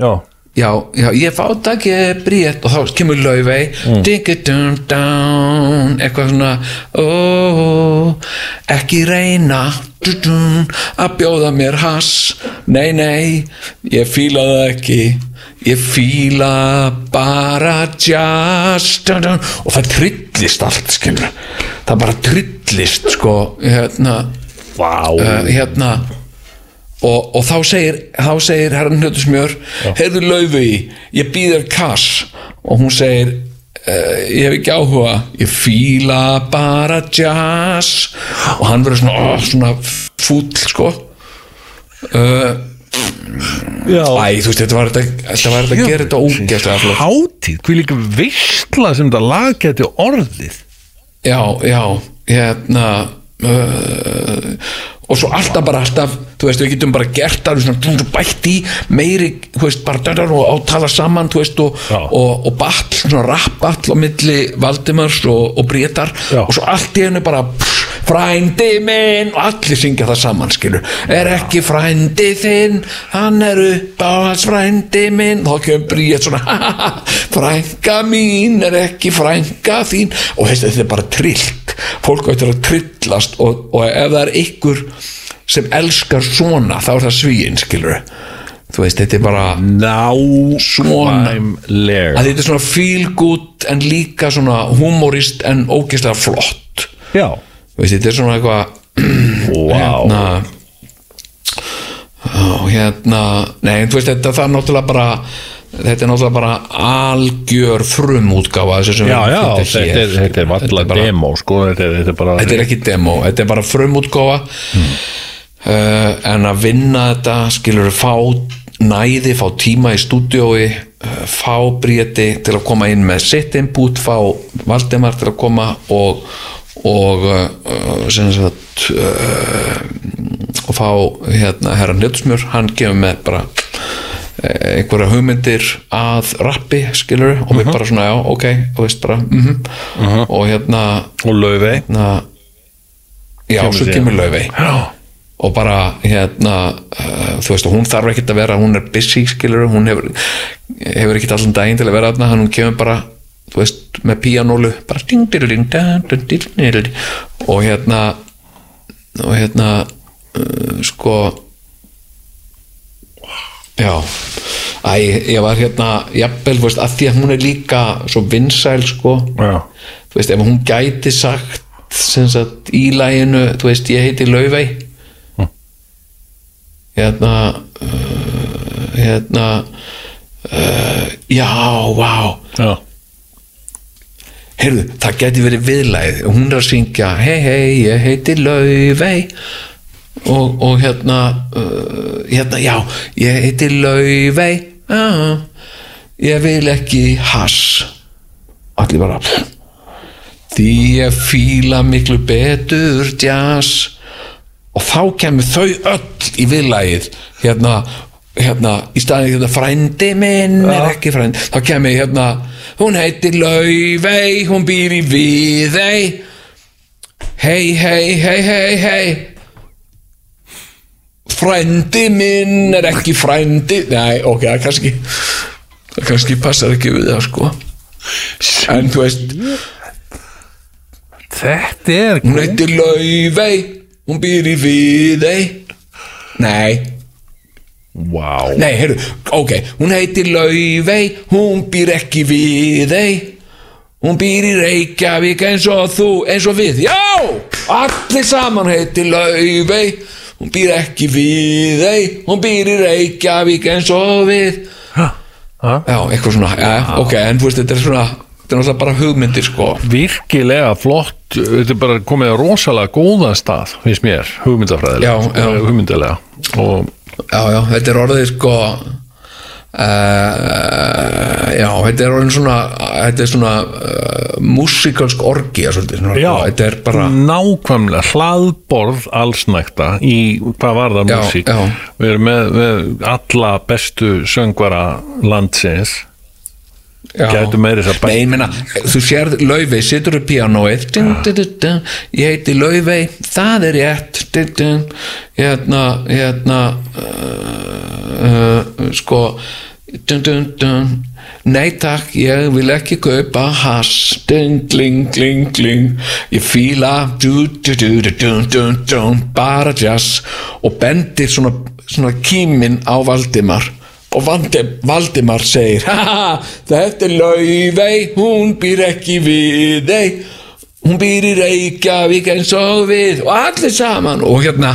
já, Já, já, ég fátt ekki bríett og þá kemur laufey. Mm. ding-a-dun down eitthvað svona ó, ekki reyna dun-dun, að bjóða mér hass. Nei, nei, ég fíla það ekki. Ég fíla bara jazz dun-dun, og það trillist allt skilur það bara trillist sko hérna. Vá. Uh, hérna og, og þá segir, þá segir herran Hnötusmjör heyrðu laufi, ég býður kass. Og hún segir uh, ég hef ekki áhuga ég fíla bara jazz. Og hann verður svona, ó, svona fúll sko. Uh, æ, þú veist, þetta var þetta, var þetta að gera þetta ógeðslega flott. Hátíð, hví líka veistla sem þetta lag geti orðið? Já, já, hérna uh, og svo alltaf bara alltaf, þú veist, við getum bara gert það svona, bætt í meiri veist, bara og átala saman veist, og, og, og ball, svona rappall á milli Valdimars og, og Brétar Já. og svo allt í hennu bara frændi minn og allir syngja það saman skilur, er ekki frændi þinn hann er upp á hans frændi minn, þá kemur Brét svona "Ha, ha, ha, frænka mín er ekki frænka þín. Og veist, þetta er bara trillt. Fólk veitur að trillast og, og ef það er ykkur sem elskar svona þá er það svíin skilur þú veist, þetta er bara Svona. nákvæmlega að þetta er svona feel good en líka svona humorist en ógeðslega flott. Já, veist, þetta er svona eitthvað Vá. hérna og hérna nei, þú veist, þetta er náttúrulega bara þetta er náttúrulega bara algjör frumútgáfa þessu sem já, já þetta er, þetta er valla demo sko, þetta er, þetta er bara þetta er ekki demo, þetta er bara frumútgáfa. Uh, en að vinna þetta skilur fá næði, fá tíma í stúdiói uh, fá Bríeti til að koma inn með sitt input, fá Valdemar til að koma og og uh, uh, sagt uh, og fá hérna herran Ljótsmjör, hann gefur með bara eh, einhverja hugmyndir að rappi skilur og Mhm. við bara svona já, ok og veist bara, mhm. Og hérna, og laufey. hérna já, Kemur svo kemur Já, og bara hérna uh, þú veist, hún þarf ekkert að vera hún er busy, skilur, hún hefur hefur ekkert allan daginn til að vera þarna hann kemur bara, þú veist, með píanólu bara ding-dirling, dang-dirling og hérna og hérna uh, sko já æ, ég var hérna jafnvel, þú veist, af því að hún er líka svo vinsæl, sko já. þú veist, ef hún gæti sagt sem sagt í læginu þú veist, ég heiti Lauvei hm. hérna uh, hérna uh, já, vá wow. já heyrðu, það gæti verið viðlæð hún er að syngja, hei hei, ég heiti Laufey. Og, og hérna uh, hérna, já, ég heiti Laufey. Uh, ég vil ekki hass. Allir bara því ég fíla miklu betur jazz og þá kemur þau öll í viðlægið hérna, hérna í staðin hérna frændi minn er ekki frændi. Þá kemur hérna hún heitir Laufey, hún býr í Viðey. Hei hei hei hei hei frændi minn er ekki frændi. Nei ok, það kannski það kannski passar ekki við það sko. En þú veist Þetta er Hún heitir Laufey Hún býr í Viðey. Nei, Vá nei, heyrðu, ok Hún heitir Laufey Hún býr ekki í Viðey Hún býr í Reykjavík eins og þú, eins og við. Já, allir saman heitir Laufey Hún býr ekki í Viðey Hún býr í Reykjavík eins og við. Ha. Já, eitthvað svona, já, ok En þú veist, þetta er svona Þetta er náttúrulega bara hugmyndir, sko. Virkilega flott Þetta er bara komið að rosalega góðan stað finnst mér, hugmyndafræðilega Já, já. hugmyndilega og já, já, þetta er orðið sko uh, já, þetta er orðin svona þetta er svona uh, músikalsk sko. þetta er bara nákvæmlega hlaðborð allsnækta í hvað var það músík við erum með, með alla bestu söngvara landsins já. gætu meiri þess að Nei, ég meina, þú sérð Laufey, situr upp pianoið ég heiti Laufey það er rétt. Hérna hérna uh, uh, sko nei takk ég vil ekki kaupa hass. Dun, gling, gling, gling ég fíla du, du, du, bara jazz. Og bendir svona, svona kímin á Valdimar og Valdi, Valdimar segir þetta er Laufey hún býr ekki við þig. Hún býr í Reykjavík eins og við og allir saman. Og hérna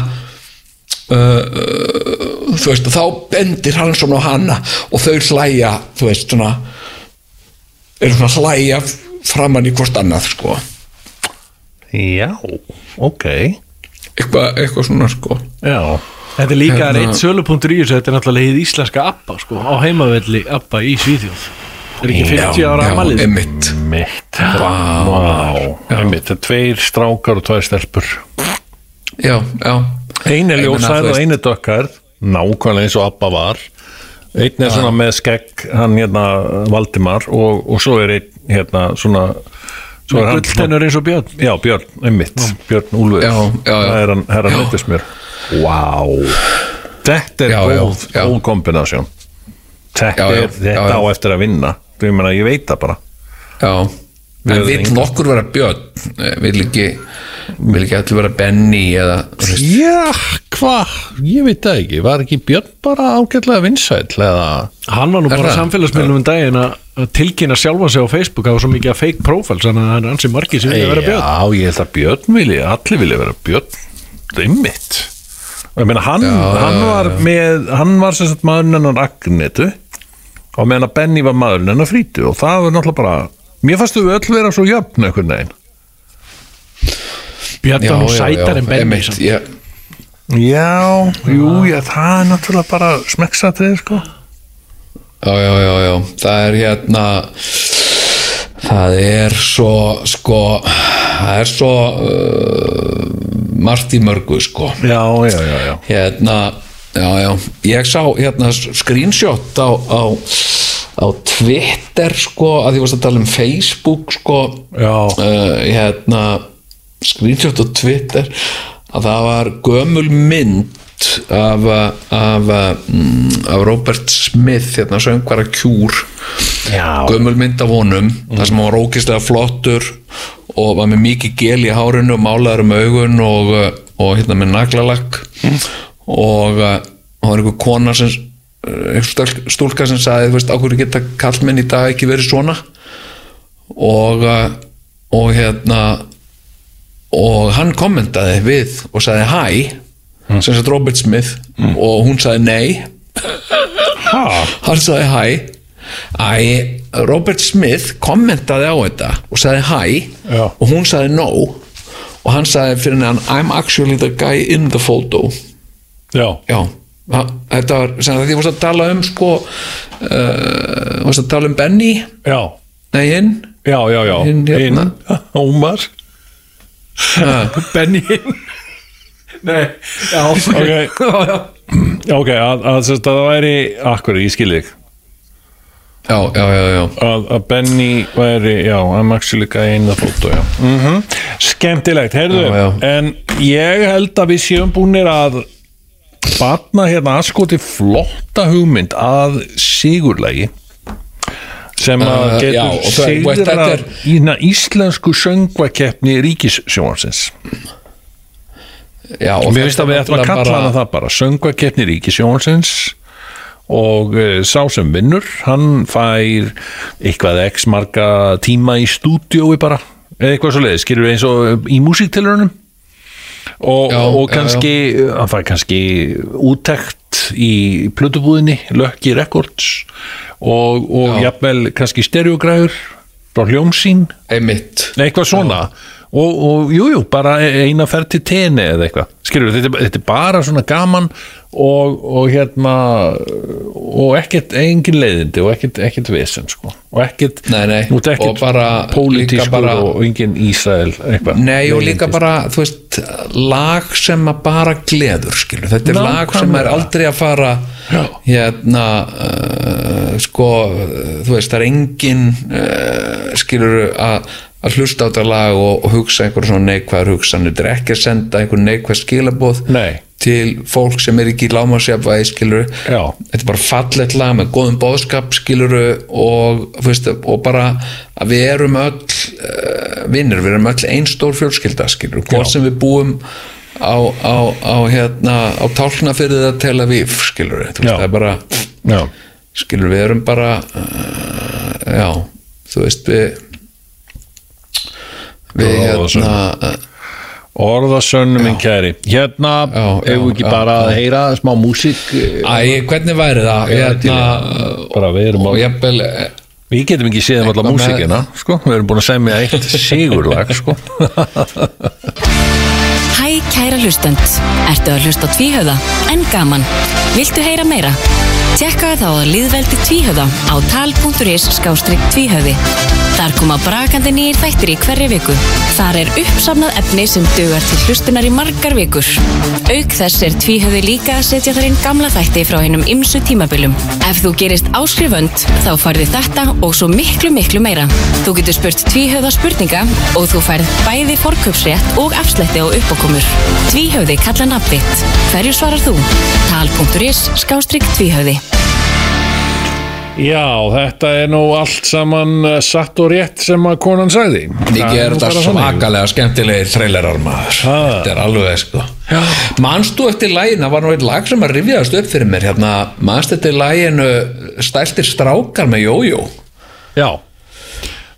uh, uh, þú veist þá bendir hann svona á hana og þau hlæja þú veist svona eru svona hlæja framann í hvort annað sko. Já, ok. Eitthvað eitthva svona sko. Já, Þetta er líka Hérna- reitt sölupunktur í þessu Þetta er náttúrulega hið íslenska ABBA sko, á heimavelli ABBA í Svíþjóð. Er ekki 50 ára amalið einmitt. Mitt. Vá, einmitt, þetta er tveir strákar og tvær stelpur. Já, já. Einu er ljósær og einu dökkar nákvæmlega eins og Abba var. Einn er svona með skegg hann hérna Valdimar og, og svo er einn hérna svona svo er hann svona, Gulltennur eins og Björn. Já Björn, einmitt, Björn Úlfur. Já, já, já. það er hann, herra nefndismjör Vá. Þetta er góð, góð kombinasjón. Þetta, Já, já, er, þetta já, já. á eftir að vinna. Ég, meina, ég veit það bara. Já, en engan. nokkur vera Björn? Vill ekki vill ekki allir vera Benny eða já, hvað, ég veit það ekki. Var ekki Björn bara ágætlega vinsæll eða? Hann var nú Er bara það? samfélagsmiðlum um daginn að tilkynna sjálfa sig á Facebook. Það var svo mikið að fake profiles þannig að það er ansi margir sem vilja vera Björn. Já, ég held að Björn vilji, allir vilja vera Björn. Rimmitt Og ég meina, hann, hann var með hann var sem sagt maðurinn hennar Agnetu. Og meðan að Benny var maðurinn hennar Frítu. Og það var náttúrulega bara mér fannst þau öll vera svo jöfn einhvern veginn. Björn var nú sætar en Benny samt. ég, Já, jú, já, það er náttúrulega bara smekksatrið, sko. Já, já, já, já. Það er hérna það er svo sko það er svo uh, margt í mörgu sko. Já, já, já, já. Hérna já, já, ég sá hérna screenshot á, á, á Twitter sko, að því varst að tala um Facebook sko. Uh, hérna screenshot á Twitter að það var gömul mynd af, af, mm, af Robert Smith hérna söngvara kjúr. Gömul mynd af honum þar sem hann var ókislega flottur og var með mikið gel í hárinu og málaður um augun og, uh, og hérna með naglalakk. Uh, og það var einhver kona sem uh, einhver stúlka- sem sagði þú veist, ákveður geta kallmenn í dag ekki verið svona? Og og hérna og hann kommentaði við og sagði hæ sem sagt Robert Smith. Og hún sagði nei. Hann sagði hæ Æ, Robert Smith kommentaði á þetta og sagði hæ Já. og hún sagði no og hann sagði fyrir hann I'm actually the guy in the photo. Já, já, þetta var sem því varst að tala um sko uh, varst að tala um Benny? Já, nei hinn? Já, já, já. Hinn hérna. Ómar. Benny Hinn. Nei, já, ok, Ok. já, já. Ok, að, að, að það væri Akkur, ég skil þig já, já, já, já. Að, að Benny væri, já, I'm actually guy in the photo, já. Mm Skemmtilegt, heyrðu. En ég held að við séum búnir að batna hérna aðskoti flotta hugmynd að sigurlegi sem að Uh, getur sigrað er- í hérna íslensku söngvakeppni ríkissjónsins Já, og Mér finnst að við ætlum að kalla hana það bara söngvakeppni ríkisjónsins og uh, sá sem vinnur hann fær eitthvað x marga tíma í stúdiói bara, eitthvað svo leiðis skilur eins og í músíktilurunum og, Já, og já, kannski hann fær kannski úttekt í plötubúðinni, Lucky Records og, og Já. jafnvel kannski stereogræður frá hljómsín eitthvað svona og, og jú, jú, bara eina ferð til tenni eða eitthvað, skilur þetta, er- þetta er bara svona gaman og, og hérna og ekkert engin leiðindi og ekkert, ekkert vesen sko. Og ekkert, Nei, nei, og bara- pólitískur líka bara- og engin Ísrael eitthvað Nei og líka bara, þú veist, lag sem að bara gleður, skilur Þetta er lag sem er aldrei að fara Já. hérna uh, sko, þú veist, það er engin uh, skilur að að hlusta á þetta lag og, og hugsa einhver svona neikvæður hugsanir, þetta er ekki að senda einhver neikvæð skilaboð Nei. til fólk sem er ekki í lámasjafvæði skilur Já. þetta er bara fallegt lag með góðum bóðskap skilur og, og bara að við erum öll uh, vinnir, við erum öll ein stór fjölskylda skilur, hvort sem við búum á, á, á hérna á tálknafyrðið að tela við skilur, þú veist, Já. það er bara Já, skilur, við erum bara uh, já, þú veist við við hérna orðasönnu minn kæri hérna, hefur ekki já, bara já. að heyra smá músík Æ, hvernig væri það? Hérna, bara við erum á og jafnvel Við getum ekki séð um alla músíkina sko. Við erum búin að semja eitt sigurlag sko. Hæ kæra hlustönd, ertu að hlusta á tvíhöða en gaman? Viltu heyra meira? Tjekkaðu þá að liðveldi tvíhöða á tal.is skástrík tvíhöði. Þar koma brakandi nýjir þættir í hverri viku. Þar er uppsafnað efni sem dugar til hlustunar í margar vikur. Auk þess er tvíhöði líka að setja þar inn gamla þætti frá hennum ymsu tímabilum. Ef þú gerist áskrifönd þá færði þetta og svo miklu miklu meira. Þú getur spurt tvíhöða spurninga og þú færð bæði forköpsrétt og afslætti á uppákomur. Tvíhöfði kalla nafn þitt. Hverju svarar þú? Tal.is skástrygg tvíhöfði. Já, þetta er nú allt saman eh, satt og rétt sem að konan sagði Það Mikið er þetta svakalega skemmtilegir trailerar maður Ha. Þetta er alveg sko Manstu eftir lægina var nú eitt lag sem að rifjaðast upp fyrir mér hérna, manstu eftir læginu stæltir strákar með jójó Já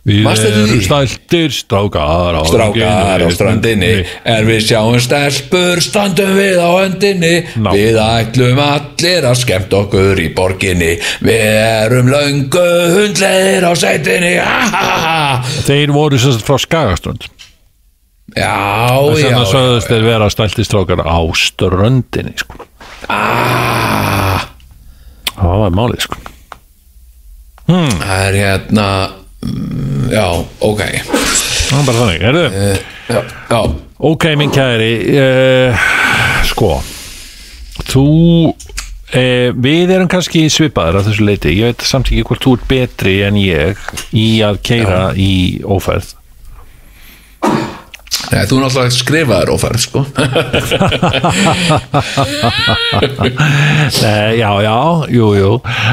Við erum stæltir strákar á Strákar á strandinni Er við sjáum stelpur standum við á öndinni Ná. Við ætlum allir að skemmt okkur í borginni Við erum löngu hundleðir á sætinni. Þeir voru sagt frá Skagaströnd Já, já, vegna já, sögðust þeir vera stæltir strákar á ströndinni sko. ah. Það var málið sko. Það er hérna mm, Já, ok. Það var bara þannig, erðu Já, já, Ok, minn kæri uh, Sko þú e, við erum kannski svipaðir að þessu leiti, ég veit samt ekki hvort þú ert betri en ég í að keira í ófærð Nei, þú er náttúrulega skrifaður ófærð sko Nei, já, já, jú, jú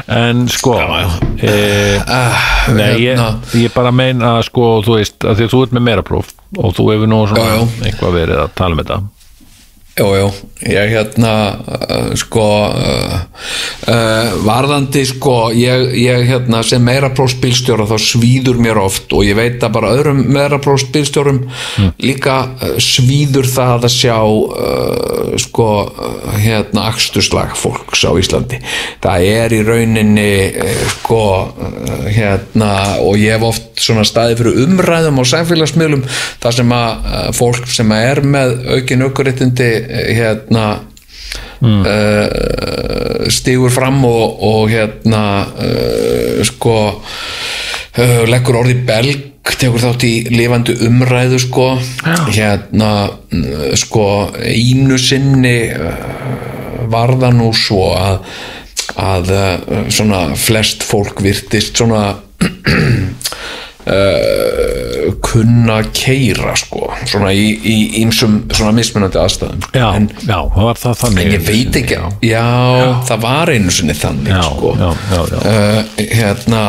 en sko e, nei, ég, hérna. ég bara meina sko, þú veist, að því að þú ert með meira próf og þú hefur nú svona Já, já. eitthvað verið að tala um þetta Jú, jú, ég hérna uh, sko uh, uh, varðandi sko ég, ég hérna sem meira prófsbílstjóra þá svíður mér oft og ég veit að bara öðrum meira prófsbílstjórum líka uh, svíður það að sjá sko hérna aksturslag fólks á Íslandi. Það er í rauninni sko hérna og ég hef oft svona staði fyrir umræðum á samfélagsmiðlum þar sem að uh, fólk sem er með aukin aukuréttindi hérna uh, stígur fram og, og hérna uh, sko uh, leggur orði belg tekur þátt í lifandi umræðu sko hérna uh, sko einu sinni var það nú svo að að svona flest fólk virtist svona uh, kunna keira sko. Svona í, ímsum svona mismunandi aðstæðum. Já, en, já, það var það þannig en ég veit ekki já, það var einu sinni þannig Já, sko. já, já, já. Uh, hérna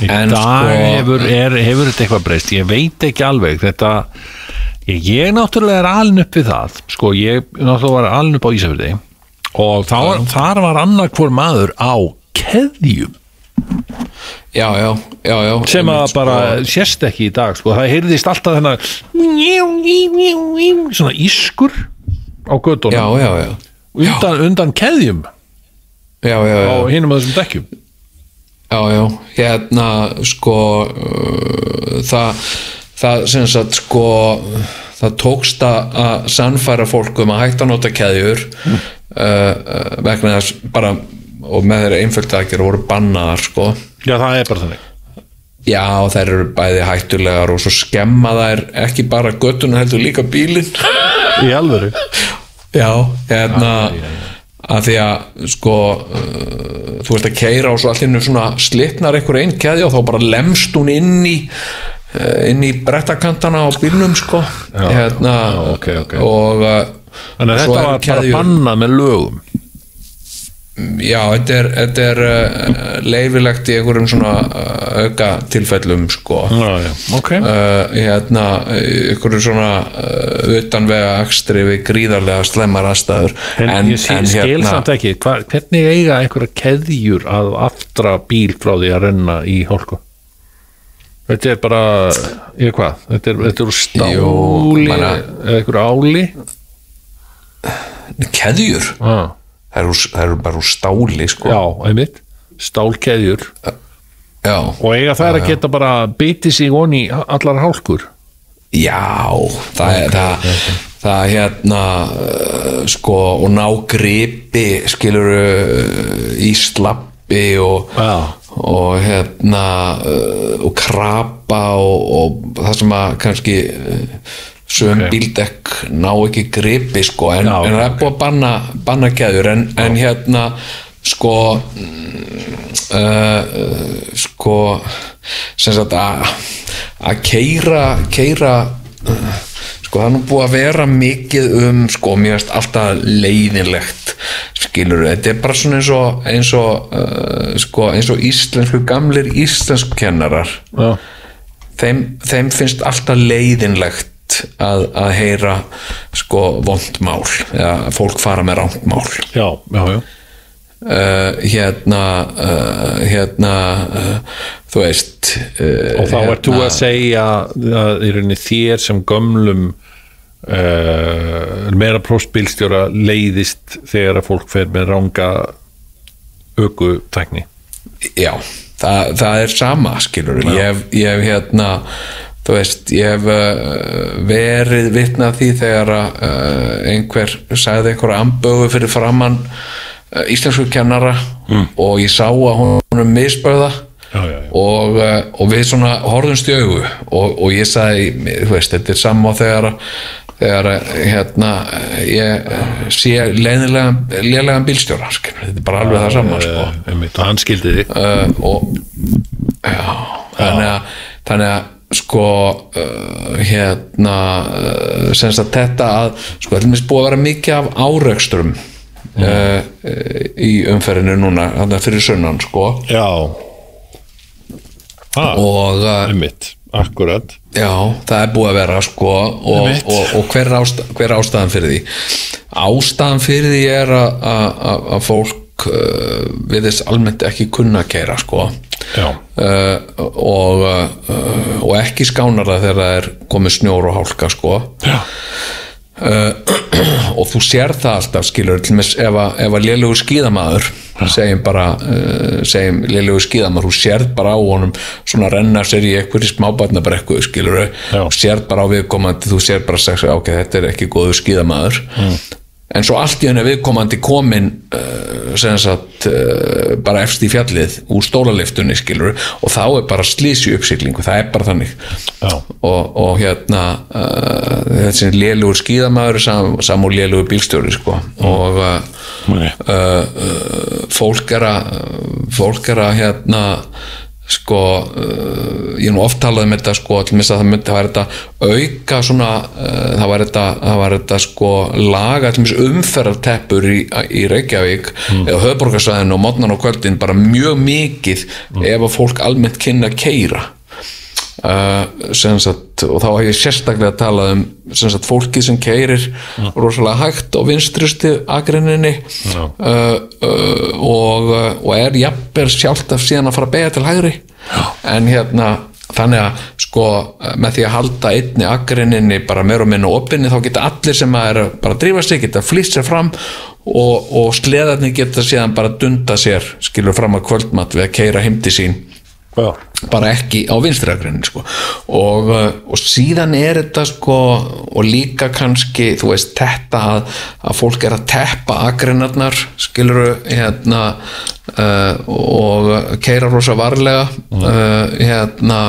Í en dag sko hefur, er, hefur þetta eitthvað breyst? Ég veit ekki alveg. Þetta ég, ég náttúrulega er alin upp við það. Sko, ég náttúrulega var alin upp á Ísafjörði og þá, var, þar var annar hvor maður á keðjum já, já, já, sem að einmitt, bara sko, sérst ekki í dag sko. það heyrðist alltaf þennan svona ískur á já undan, undan keðjum. Á hinum að þessum dekkjum. Já, já, hérna sko uh, það, það sem sagt sko það tókst að sannfæra fólk um að hætta að nota keðjur uh, uh, vegna þess bara og með þeirra einföld aðgerð voru bannaðar sko. Já það er bara þannig. Já þær eru bæði hættulegar og svo skemma þær ekki bara göttuna heldur líka bílinn. Í alvöru? Já, hérna að því að sko uh, þú veist að keira og svo allt innu svona slitnar einhver einn keðja og þá bara lemst hún inn í uh, inn í brettakantana á bílnum sko. Hérna já, ok, ok. og uh, þannig að þetta var bara bannað með lögum Já, þetta er, þetta er uh, leifilegt í einhverjum svona uh, auka tilfellum sko. Já, já, ok. Uh, hérna einhverjum svona utanvega akstri við gríðarlega slemmar aðstæður. En, ég skil, hérna- samt ekki, hva, hvernig eiga einhverja keðjur að aftra bíl frá því að renna í hálku? Þetta er bara, ég hvað, þetta er, þetta er stáli Jú, eða einhverju áli? keðjur? Ah, það eru, það eru bara úr stáli sko. já, einmitt, stálkeðjur já, og eiga þær að geta bara bitið sig onni allar hálkur? já það er það, það hérna sko og ná gripi skilur í slappi og, Já. og hérna og krapa og, og það sem að kannski uh, sögum Ok. bíldekk ná ekki gripi sko en, Já, en það er búið að banna, banna keður en, en hérna sko uh, uh, sko sem sagt að keira keira uh, sko það er nú búið að vera mikið um sko finnst alltaf leiðinlegt skilur þetta er bara svona eins og eins og, uh, sko, eins og íslensku gamlir íslensku kennarar Já, þeim, þeim finnst alltaf leiðinlegt að, að heyra sko vondmál eða fólk fara með rántmál já, já, já. uh, hérna uh, hérna uh, þú veist Og þá ert þú að segja að í rauninni þér sem gömlum meira prófsbílstjóra leiðist þegar að fólk fer með ranga aukutækni já, það, það er sama skilur, ég hef, ég hef hérna þú veist, ég hef uh, verið vitnað því þegar uh, einhver sagði einhverja ambögu fyrir framann uh, íslensku kennara og ég sá að hún misböða Já, já, já. og, uh, og við svona horfðumst í augu og, og ég sagði, þú veist, þetta er saman þegar þegar eh, hérna ég eh, sé leiðilega lélegan bílstjóra skilur. þetta er bara alveg það sama sko. Eh, einmitt, og hann skildi þig uh, og já, þannig að þannig að sko uh, hérna uh, semst að þetta að sko þetta er búið að vera mikið af árekstrum uh, uh, í umferðinu núna þannig fyrir sunnan sko. Já. Ah, og uh, einmitt, akkurat. Já, það er búið að vera sko og, og, og hver, er ástæð, hver er ástæðan fyrir því? Ástæðan fyrir því er að- að að- að fólk uh, við þess almennt ekki kunna að keira sko. Já, uh, og, uh, og ekki skánar það þegar það er komið snjór og hálka sko. Já, og þú sér það alltaf skilur ef að, að lélugur skíðamaður segjum bara segjum lélugur skíðamaður, þú sérð bara á honum svona renna sér í einhverju smábarnabrekku skilur, Já. þú sérð bara á viðkomandi þú sérð bara að ok, þetta er ekki góður skíðamaður en svo allt í henni viðkomandi komin uh, sem sagt uh, bara efst í fjallið úr stólaliftunni skilur og þá er bara slísi uppsiglingu, það er bara þannig. Og, og hérna uh, þessi lélugur skíðamaður sam, sam og lélugur bílstjóri sko. og fólk er að fólk er að hérna sko uh, ég nú oft talað um þetta sko minnst að það myndi það var þetta auka svona uh, það var þetta, það var þetta sko laga minnst umferðarteppur í, í Reykjavík eða höfborgarsvæðinu og mótnan og kvöldin bara mjög mikið ef að fólk almennt kynna að keira Uh, sagt, og þá hef ég sérstaklega talað um sagt, fólkið sem keirir rosalega hægt á vinstrusti agrinninni uh, uh, og, og er jafnvel sjálft af síðan að fara beða til hægri. En hérna þannig að sko með því að halda einni agrinninni bara meira og minna opinni þá geta allir sem að er bara að drífa sig geta flýst sér fram og, og sleðarnir geta síðan bara dunda sér skilur fram að kvöldmatt við að keira heimti sín já, bara ekki á vinstrakrennin sko. og, uh, og síðan er þetta sko og líka kannski þú veist þetta að, að fólk er að teppa agrennarnar skiluru hérna uh, og keira rosa varlega uh, hérna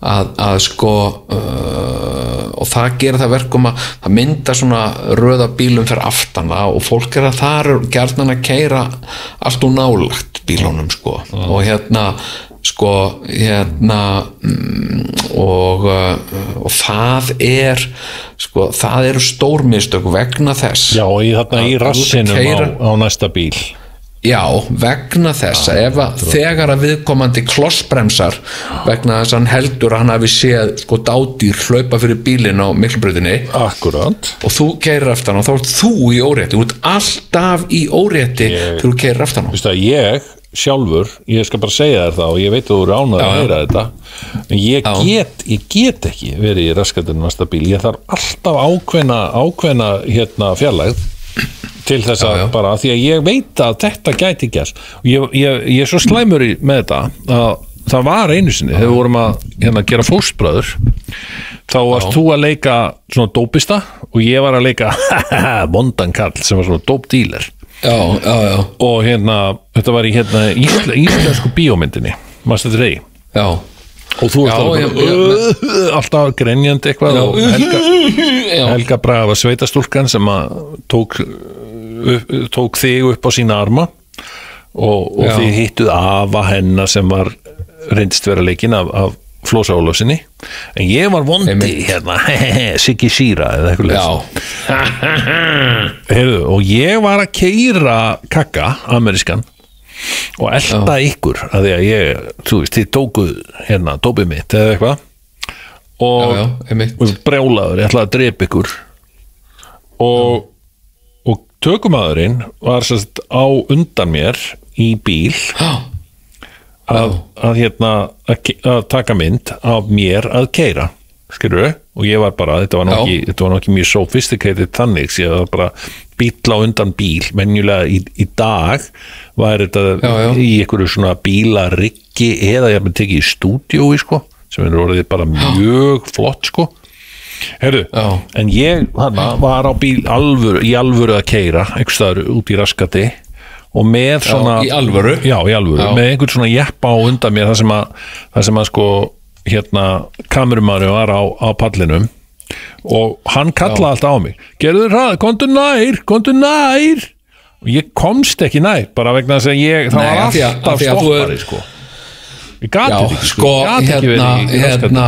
að, að sko uh, og það gera það verkum að það mynda svona röða bílum fyrir aftana og fólk er að það er gjarnan að keira allt og nálagt bílunum sko. Og hérna sko hérna mm, og, uh, og það er sko það eru stórmistök vegna þess já, og í þarna í rassinum keyra- á, á næsta bíl. Já, vegna þess að ef að þegar að viðkomandi klossbremsar vegna þess að hann heldur að hann hafi séð sko dádýr hlaupa fyrir bílinn á miklubröðinni og þú keirir aftan og þá ert þú í órétti þú ert alltaf í órétti þegar þú keirir aftan ég sjálfur, ég skal bara segja þér það og ég veit að þú eru ánað að heyra þetta en ég get, ég get ekki verið í raskatinn næsta bíl, ég þarf alltaf ákveðna, ákveðna hérna fjarlægð til þess að bara því að ég veit að þetta gæti gæst og ég, ég, ég er svo slæmur í, með þetta að það var einu sinni þegar við vorum að hérna, gera fóstbröður þá varst þú að leika svona dópista og ég var að leika vondan kall sem var svona dópdíler Já, já, já, og hérna, þetta var í hérna ísle, íslensku bíómyndinni maður þetta rey já. Og þú ert uh, alltaf grenjandi eitthvað og Helga, Helga Braga var sveitastúlkan sem tók, upp, tók þig upp á sína arma. Og, og þið hittuð afa hennar sem var reyndist vera leikinn af, af Flósa Ólafsinni en ég var vondi Einmitt. hérna. Siggi Síra eða eitthvað já, Heyrðu, og ég var að keira kakka, amerískan og elda ykkur að því að ég, þú veist, þið tókuð hérna, dópið mitt eða eitthvað. Og, já, já, og brjálaður, ég ætlaði að drepa ykkur. Og og tökumadurinn var sérst á undan mér í bíl. Já, að, að hérna að, að taka mynd af mér að keira skilur og ég var bara, þetta var Já. ekki mjög sophisticated þannig, ég var bara bíl á undan bíl, menjulega í, í dag var þetta Já, já. í einhverju svona bílariggi eða ég hafði tekið í stúdíói sko, sem er orðið bara mjög flott sko Herru, Já. en ég hana, var á bíl alvöru, í alvöru að keira einhvers staðar út í raskati og með svona í alvöru? já, í alvöru, Já. með einhvern svona jeppa á undan mér þar sem að, þar sem að sko hérna kamerumari var á, á pallinum. Og hann kallaði alltaf á mig. Gerðu það, kontu nær, kontu nær. Og ég komst ekki nær bara vegna þess að ég, það Nei, var alltaf stoppari er- sko. Ég gati Já, ekki sko, ég gat ekki hérna, verið hérna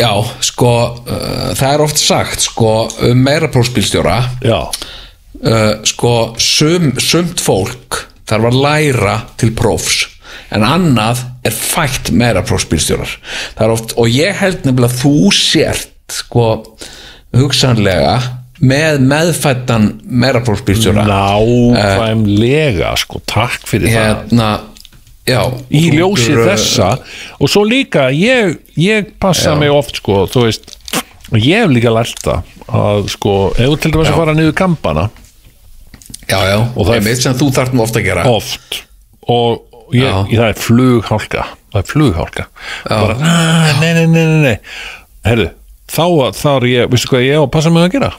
Já, sko uh, það er oft sagt, sko um meira prófsbílstjóra já, uh, sko, sum, sumt fólk þarf að læra til prófs en annað er fætt meira prófsbílstjórar. Það oft, og ég held nefnilega að þú sért sko, hugsanlega með meðfættan meira prófsbílstjóra. Nákvæmlega sko, takk fyrir það. hérna já, í þú ljósi getur, uh, þessa og svo líka ég, ég passa mig oft sko, þú veist ég hef líka lært það að sko, ef þú til dæmis að fara niður kampana já, já, Og það er- einmitt sem þú þarf nú ofta að gera. Oft. Og ég, Já. ég, það er flughálka. Það er flughálka. Bara, "Ah, nei, nei, nei, nei, nei. Herru, þá, þá er ég, veistu hvað ég á að passa mig að gera?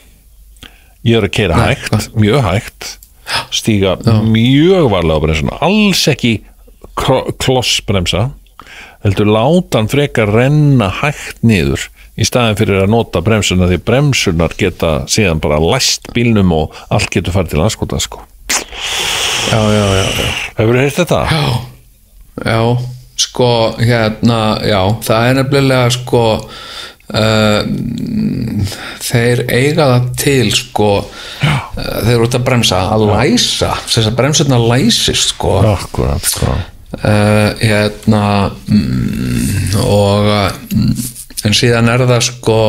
Ég er að keira Nei, hægt, mjög hægt stíga mjög varlega á bremsuna, alls ekki klossbremsa heldur láta hann frekar renna hægt niður í staðin fyrir að nota bremsuna því bremsunar geta síðan bara læst bílnum og allt getur farið til anskota sko. já, já, já, já. Hefur þið heyrt þetta? Já, sko, hérna, já, það er nefnilega, sko, uh, þeir eiga það til, sko, uh, þeir eru út að bremsa, að læsa, þess að bremsurna læsist, sko, Akkurat, sko. uh, hérna, mm, og, uh, en síðan er það, sko,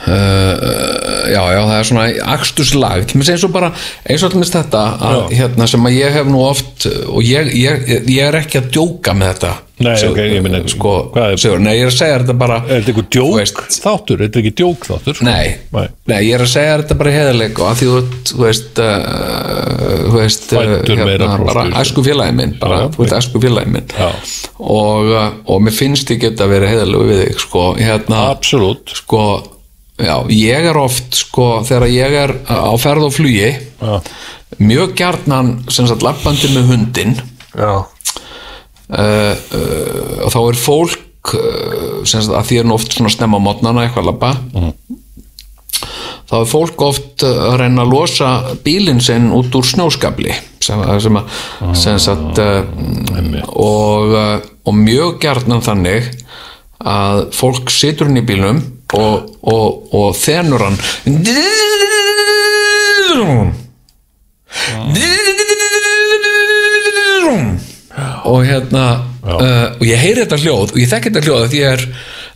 Uh, já, já, það er svona axturslag, til eins og bara eins og allmest þetta að, hérna, sem að ég hef nú oft og ég, ég, ég er ekki að djóka með þetta Nei, Sigur- ok, ég meina, sko, er- Sigur, nei, ég er að segja þetta bara Er þetta eitthvað djók veist, þáttur? Er þetta ekki djók þáttur? sko? Nei, Nei. nei, ég er að segja þetta bara heðaleg og að því þú veist uh, þú veist uh, Fæddur meira bara prófsbílstjóri. æsku félagi minn bara, Já, þú veist æsku félagi minn og, uh, og mér finnst ég geta verið heðalegu við þig sko, hérna Absolutt. sko, já, ég er oft sko, þegar ég er á ferð og flugi Já. mjög gjarnan sem sagt lappandi með hundin Já. Uh, uh, og þá er fólk uh, sem að því er oft svona snemma mótnana eitthvað að labba. Þá er fólk oft að reyna að losa bílinn sinn út úr snjóskabli sem, sem að sem sagt uh, og, og mjög gjarnan þannig að fólk situr inn í bílnum og, og, og þenur hann. Og hérna uh, og ég heyri þetta hljóð og ég þekki þetta hljóð að því er,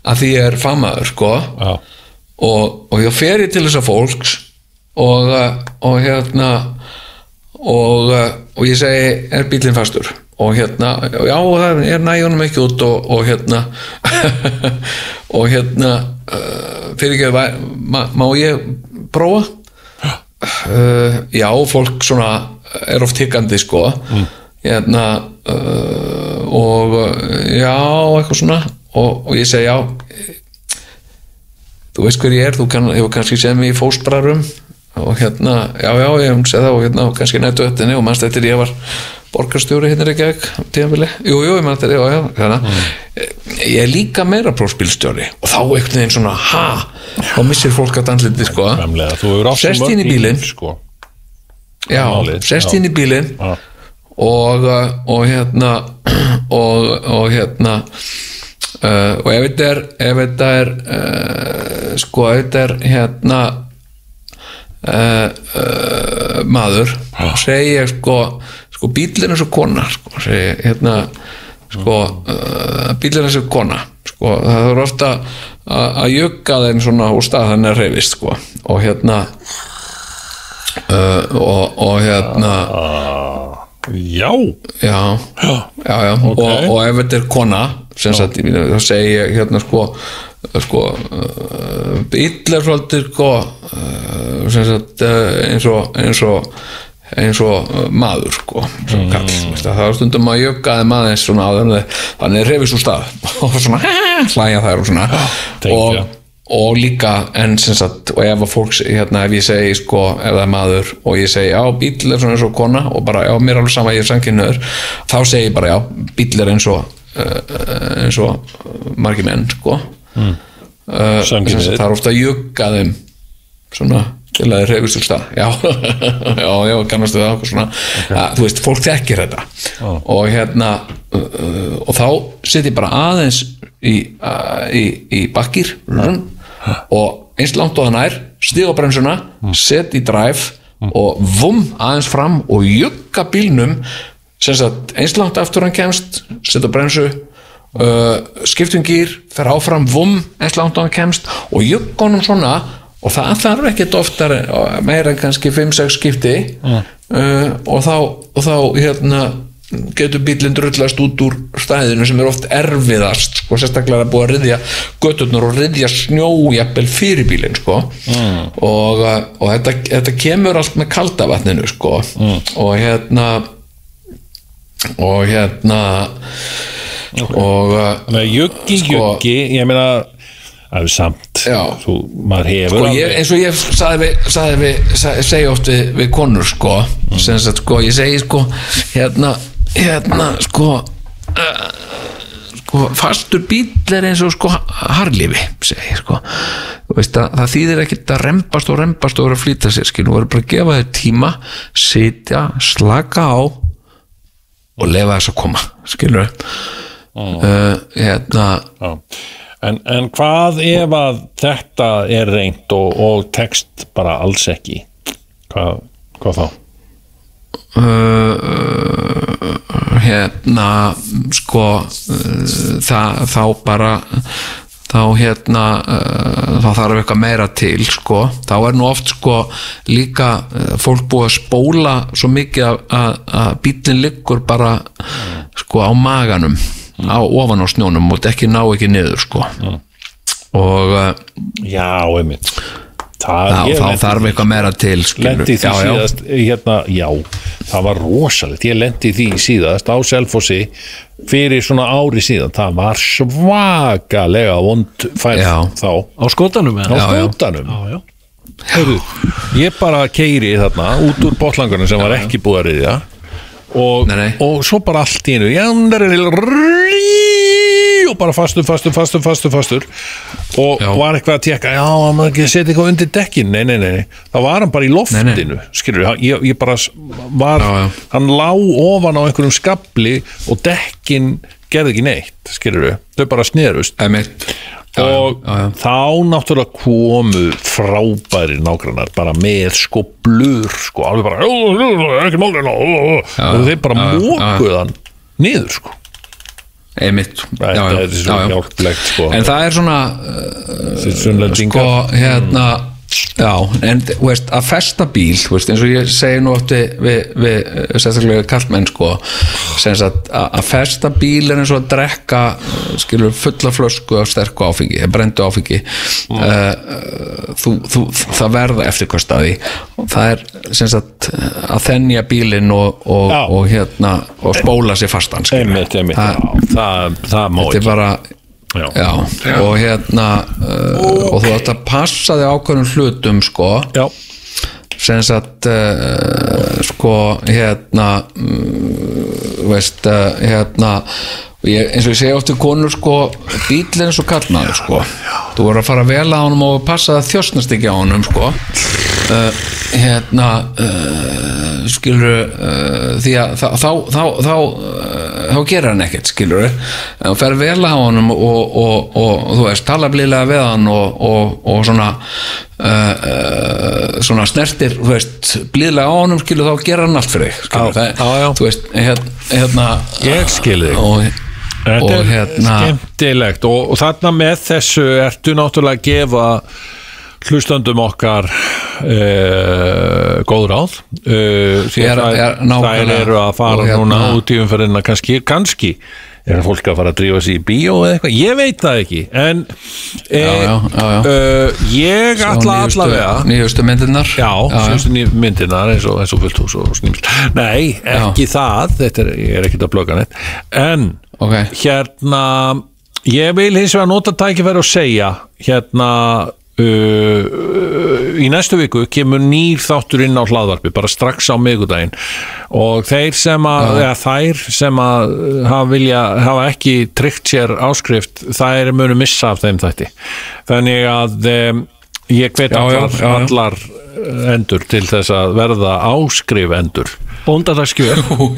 að því er famaður sko. Og, og ég fer ég til þessa fólks og, uh, og hérna og, uh, og ég segi er bílinn fastur? Og hérna, já það er næjónum ekki út og, og hérna og hérna uh, fyrir ekki að má, má ég prófa? Uh, já, fólk svona er oft higgandi sko. Hérna uh, og uh, já, eitthvað svona og, og ég segi já þú veist hver ég er, þú kann, hefur kannski séð mig í fósbrarum og hérna, já, já, ég hef séð það og hérna, og kannski nættu öttinni og mannst eftir ég var borgarstjóri hérna ekki ekki tíðanbili, jú, jú, ég mann eftir, já, já hérna. ég er líka meira prófspílstjóri og þá einhvern veginn svona, ha þá missir fólk að dansliti, sko Sest inn í bílinn. Sko. já, sest inn í bílinn. Og, uh, og hérna og, og hérna uh, og ef þetta er ef þetta er uh, sko ef þetta er hérna uh, uh, maður segi ég sko sko bílinn er svo kona sko, segi hérna sko uh, bílinn er svo kona sko það er ofta að jögga þeim svona úr stað þannig að reyfist sko og hérna og, og hérna Já. já, já, já. Ok. Og, og ef þetta er kona sagt, þá segi ég hérna sko sko uh, bíll er svolítið sko uh, sagt uh, eins og eins og eins og uh, maður sko sem kall, veist, það er stundum að jökaði maður þannig þannig reyfis úr stað og svona hlæja þær og svona tengja. og og líka en sem sagt og ef að fólk, hérna ef ég segi sko ef það er maður og ég segi já bíl er svona eins og kona og bara já mér er alveg sama ég er sanginniður þá segi ég bara já bíl er eins og uh, eins og margir menn sko. Mm. uh, það er ofta að jugga þeim. Svona til að þeir reyfist úr stað já, já, já, kannastu það svona. Að, þú veist, fólk þekkir þetta. Og hérna uh, og þá setjum ég bara aðeins í, í, í bakkir og eins langt og það nær stíð á bremsuna, set í drive og vum aðeins fram og jugga bílnum. Eins langt aftur hann kemst set á bremsu uh, skiptum gýr, fer áfram vum eins langt og hann kemst og jugga honum svona. Og það þarf ekkert oftar meira en kannski 5-6 skipti. Uh, og þá, og þá hérna getur bílinn drullast út úr stæðinu sem er oft erfiðast sko, sérstaklega að búa að ryðja götturnar og ryðja snjójapel fyrir bílinn sko. og, uh, og þetta, þetta kemur allt með kalda vatninu sko. og hérna og hérna og uh, Þannig að juggi, Sko- juggi, ég meina það er samt, hefur sko, ég, eins og ég sagði við, sagði við sagði, segi oft við, við konur sko, sem sagt sko, ég segi sko hérna, hérna sko uh, sko, fastur bíl er eins og sko harlifi, segi sko. Veist að það þýðir ekkert að rembast og rembast og vera að flýta sér, skil, nú verður bara að gefa þér tíma, sitja, slaka á og lefa þess að koma, skilur. Uh, hérna. Já. En, en hvað ef að þetta er reynd og, og text bara alls ekki? Hvað, hvað þá? Uh, hérna sko uh, það, þá bara þá hérna uh, þá þarf eitthvað meira til sko. Þá er nú oft sko líka uh, fólk búið að spóla svo mikið að, bílinn liggur bara sko á maganum á ofan á snjónum og ekki ná ekki niður sko. Og uh, Já, einmitt það, já, ég þá þarf eitthvað meira til lendi því já, já. síðast hérna, já, það var rosalegt. Ég lendi því síðast á Selfossi fyrir svona ári síðan. Það var svakalega vond færð Já. þá. Á skótanum á já. Heyrðu, ég bara keiri þarna út úr botlangunum sem var ekki búið að riðja og, Nei, nei. og svo bara allt í einu já, og bara fastur, fastur, fastur, fastur, fastur. Og Já. var eitthvað að tekka já, að maður ekki setja eitthvað undir dekkin nei, nei, nei, það var hann bara í loftinu skilur, ég, ég bara var Já, já. hann lá ofan á einhverjum skabli og dekkin gerði ekki neitt, skilur þau bara snerust. Einmitt. Já, og já, já. þá náttúrulega komu frábæri nágrannar bara með sko blur sko, alveg bara "Jú, jú, jú, ekki málina og þeir bara já, já, mókuð hann niður sko einmitt. Já, já, já, sko. En það er svona sunnlendingar. sko hérna já, en veist, að festa bíl veist, eins og ég segi nú oft við, við, sérstaklega kallmenn sko að að festa bíl er eins og að drekka skilur fulla flösku af sterku áfengi brendu áfengi. Mm. þú, þú, það verða eftirkost að því. Það er sagt að þennja bílinn og, og, og hérna og spóla sér fastan einmitt, einmitt, Það- það, það má þetta er ekki. bara Já. Já, og hérna uh, og þú ætti að passa þig ákveðnum hlutum sko, já, sem sagt uh, sko, hérna þú veist uh, hérna ég, eins og ég segi oft til konur sko, bílinn svo kallnaður sko. Þú voru að fara vel á honum og passa það þjóstnast ekki á honum sko. Uh, hérna uh, skilur uh, því að þá þá, þá, þá, þá gerir hann ekkert skilur þú fer vel á honum og, og, og, og þú veist, tala blíðlega við hann og, svona uh, uh, svona snertir veist, blíðlega á honum skilur þá gerir hann allt fyrir skilur, Já, það, já. þú veist, hérna, hérna Ég skil þig. Þetta er hérna skemmtilegt og þarna með þessu ertu náttúrulega að gefa hlustandum okkar uh, góð ráð. Uh, Ég er- er þær eru að fara hérna- núna út í umferðina kannski, kannski er fólk að fara að drífa sig í bíó eða eitthvað, ég veit það ekki en eh, Já, já, já. Uh, ég ætla nýjustu- allavega nýjustu myndirnar. Já, síðustu ný myndirnar eins og, eins og fullt hús og snýmst Nei, ekki það, þetta er, ég er ekkert að blöka neitt. En Ok. hérna Ég vil hins vegar nota tækifæri og segja hérna uh, í næstu viku kemur nýr þáttur inn á hlaðvarpi bara strax á miðgudaginn og þeir sem að eða þær sem að hafa, vilja, hafa ekki tryggt sér áskrift þær munu missa af þeim þætti. Þannig að um, ég hvet Já, já, allar, allar endur til þess að verða áskrif endur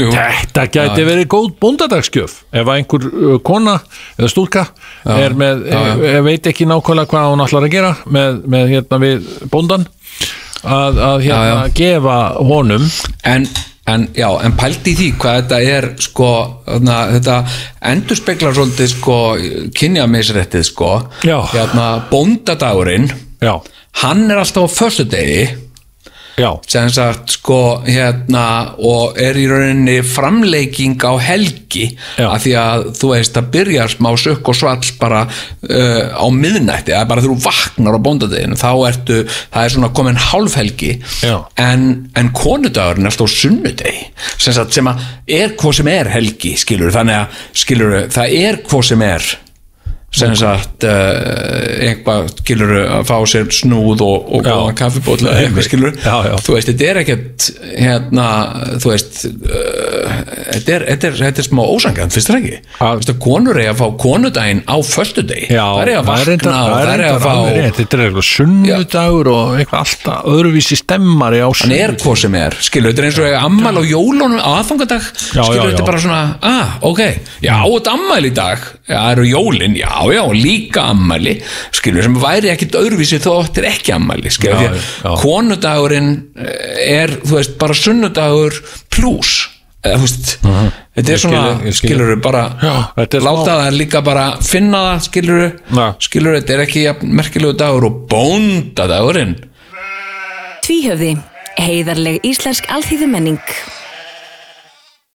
Jú. Þetta gæti verið góð bóndadagsgjöf ef einhver uh, kona eða stúlka er með, já, já. e- veit ekki nákvæmlega hvað hún ætlar að gera með, með hérna við bóndan að, að hérna Já, já. gefa honum en, en já, en pældi í því hvað þetta er sko, þarna, þetta endur speklar svolítið sko kynjamisrættið sko Já. hérna, bóndadagurinn Já, hann er alltaf á föstudegi já, sem sagt sko hérna og er í rauninni framleiking á helgi Já. af því að þú veist að byrjar smá sökk og svall bara uh, á miðnætti, er bara þú vaknar á bóndadeginu, þá ertu það er svona komin hálfhelgi Já. en, en konudagurinn er alltaf sunnudegi sem, sem að er hvað sem er helgi skilur, þannig að skilur, það er hvað sem er sem sagt uh, eitthvað skilur að fá sér snúð og, og Já. góðan kaffibótla eitthvað skilur Já, já. þú veist, þetta er ekkert hérna, þú veist uh, þetta, er, þetta, er, þetta er smá ósangjönd, finnst það ekki? Þú veist að konur eiga að fá konudaginn á föstudegi, já það er að er vakna og það er að fá. Þetta er eitthvað sunnudagur og eitthvað alltaf öðruvísi stemmari á hann er hvað sem er, skilur, þetta er eins og eiga ammal á jólunum á aðfangadag skilur, þetta er bara svona, ah, ok. Já, þetta ammal í dag, það eru jólin? Já, já, líka ammali skilur, sem væri ekkit öðruvísi þó þetta er ekki ammali, skilur, Já, já. konudagurinn eh, er, þú veist, bara sunnudagur plus. Eða, þú veist, þetta er Ég svona skil- ég skil. skilur, bara láta smá- það líka bara finna það, skilur Já. skilur, þetta er ekki jafn merkilegu dagur og bóndadagurinn. Tvíhöfði, heiðarleg íslensk alþýðumenning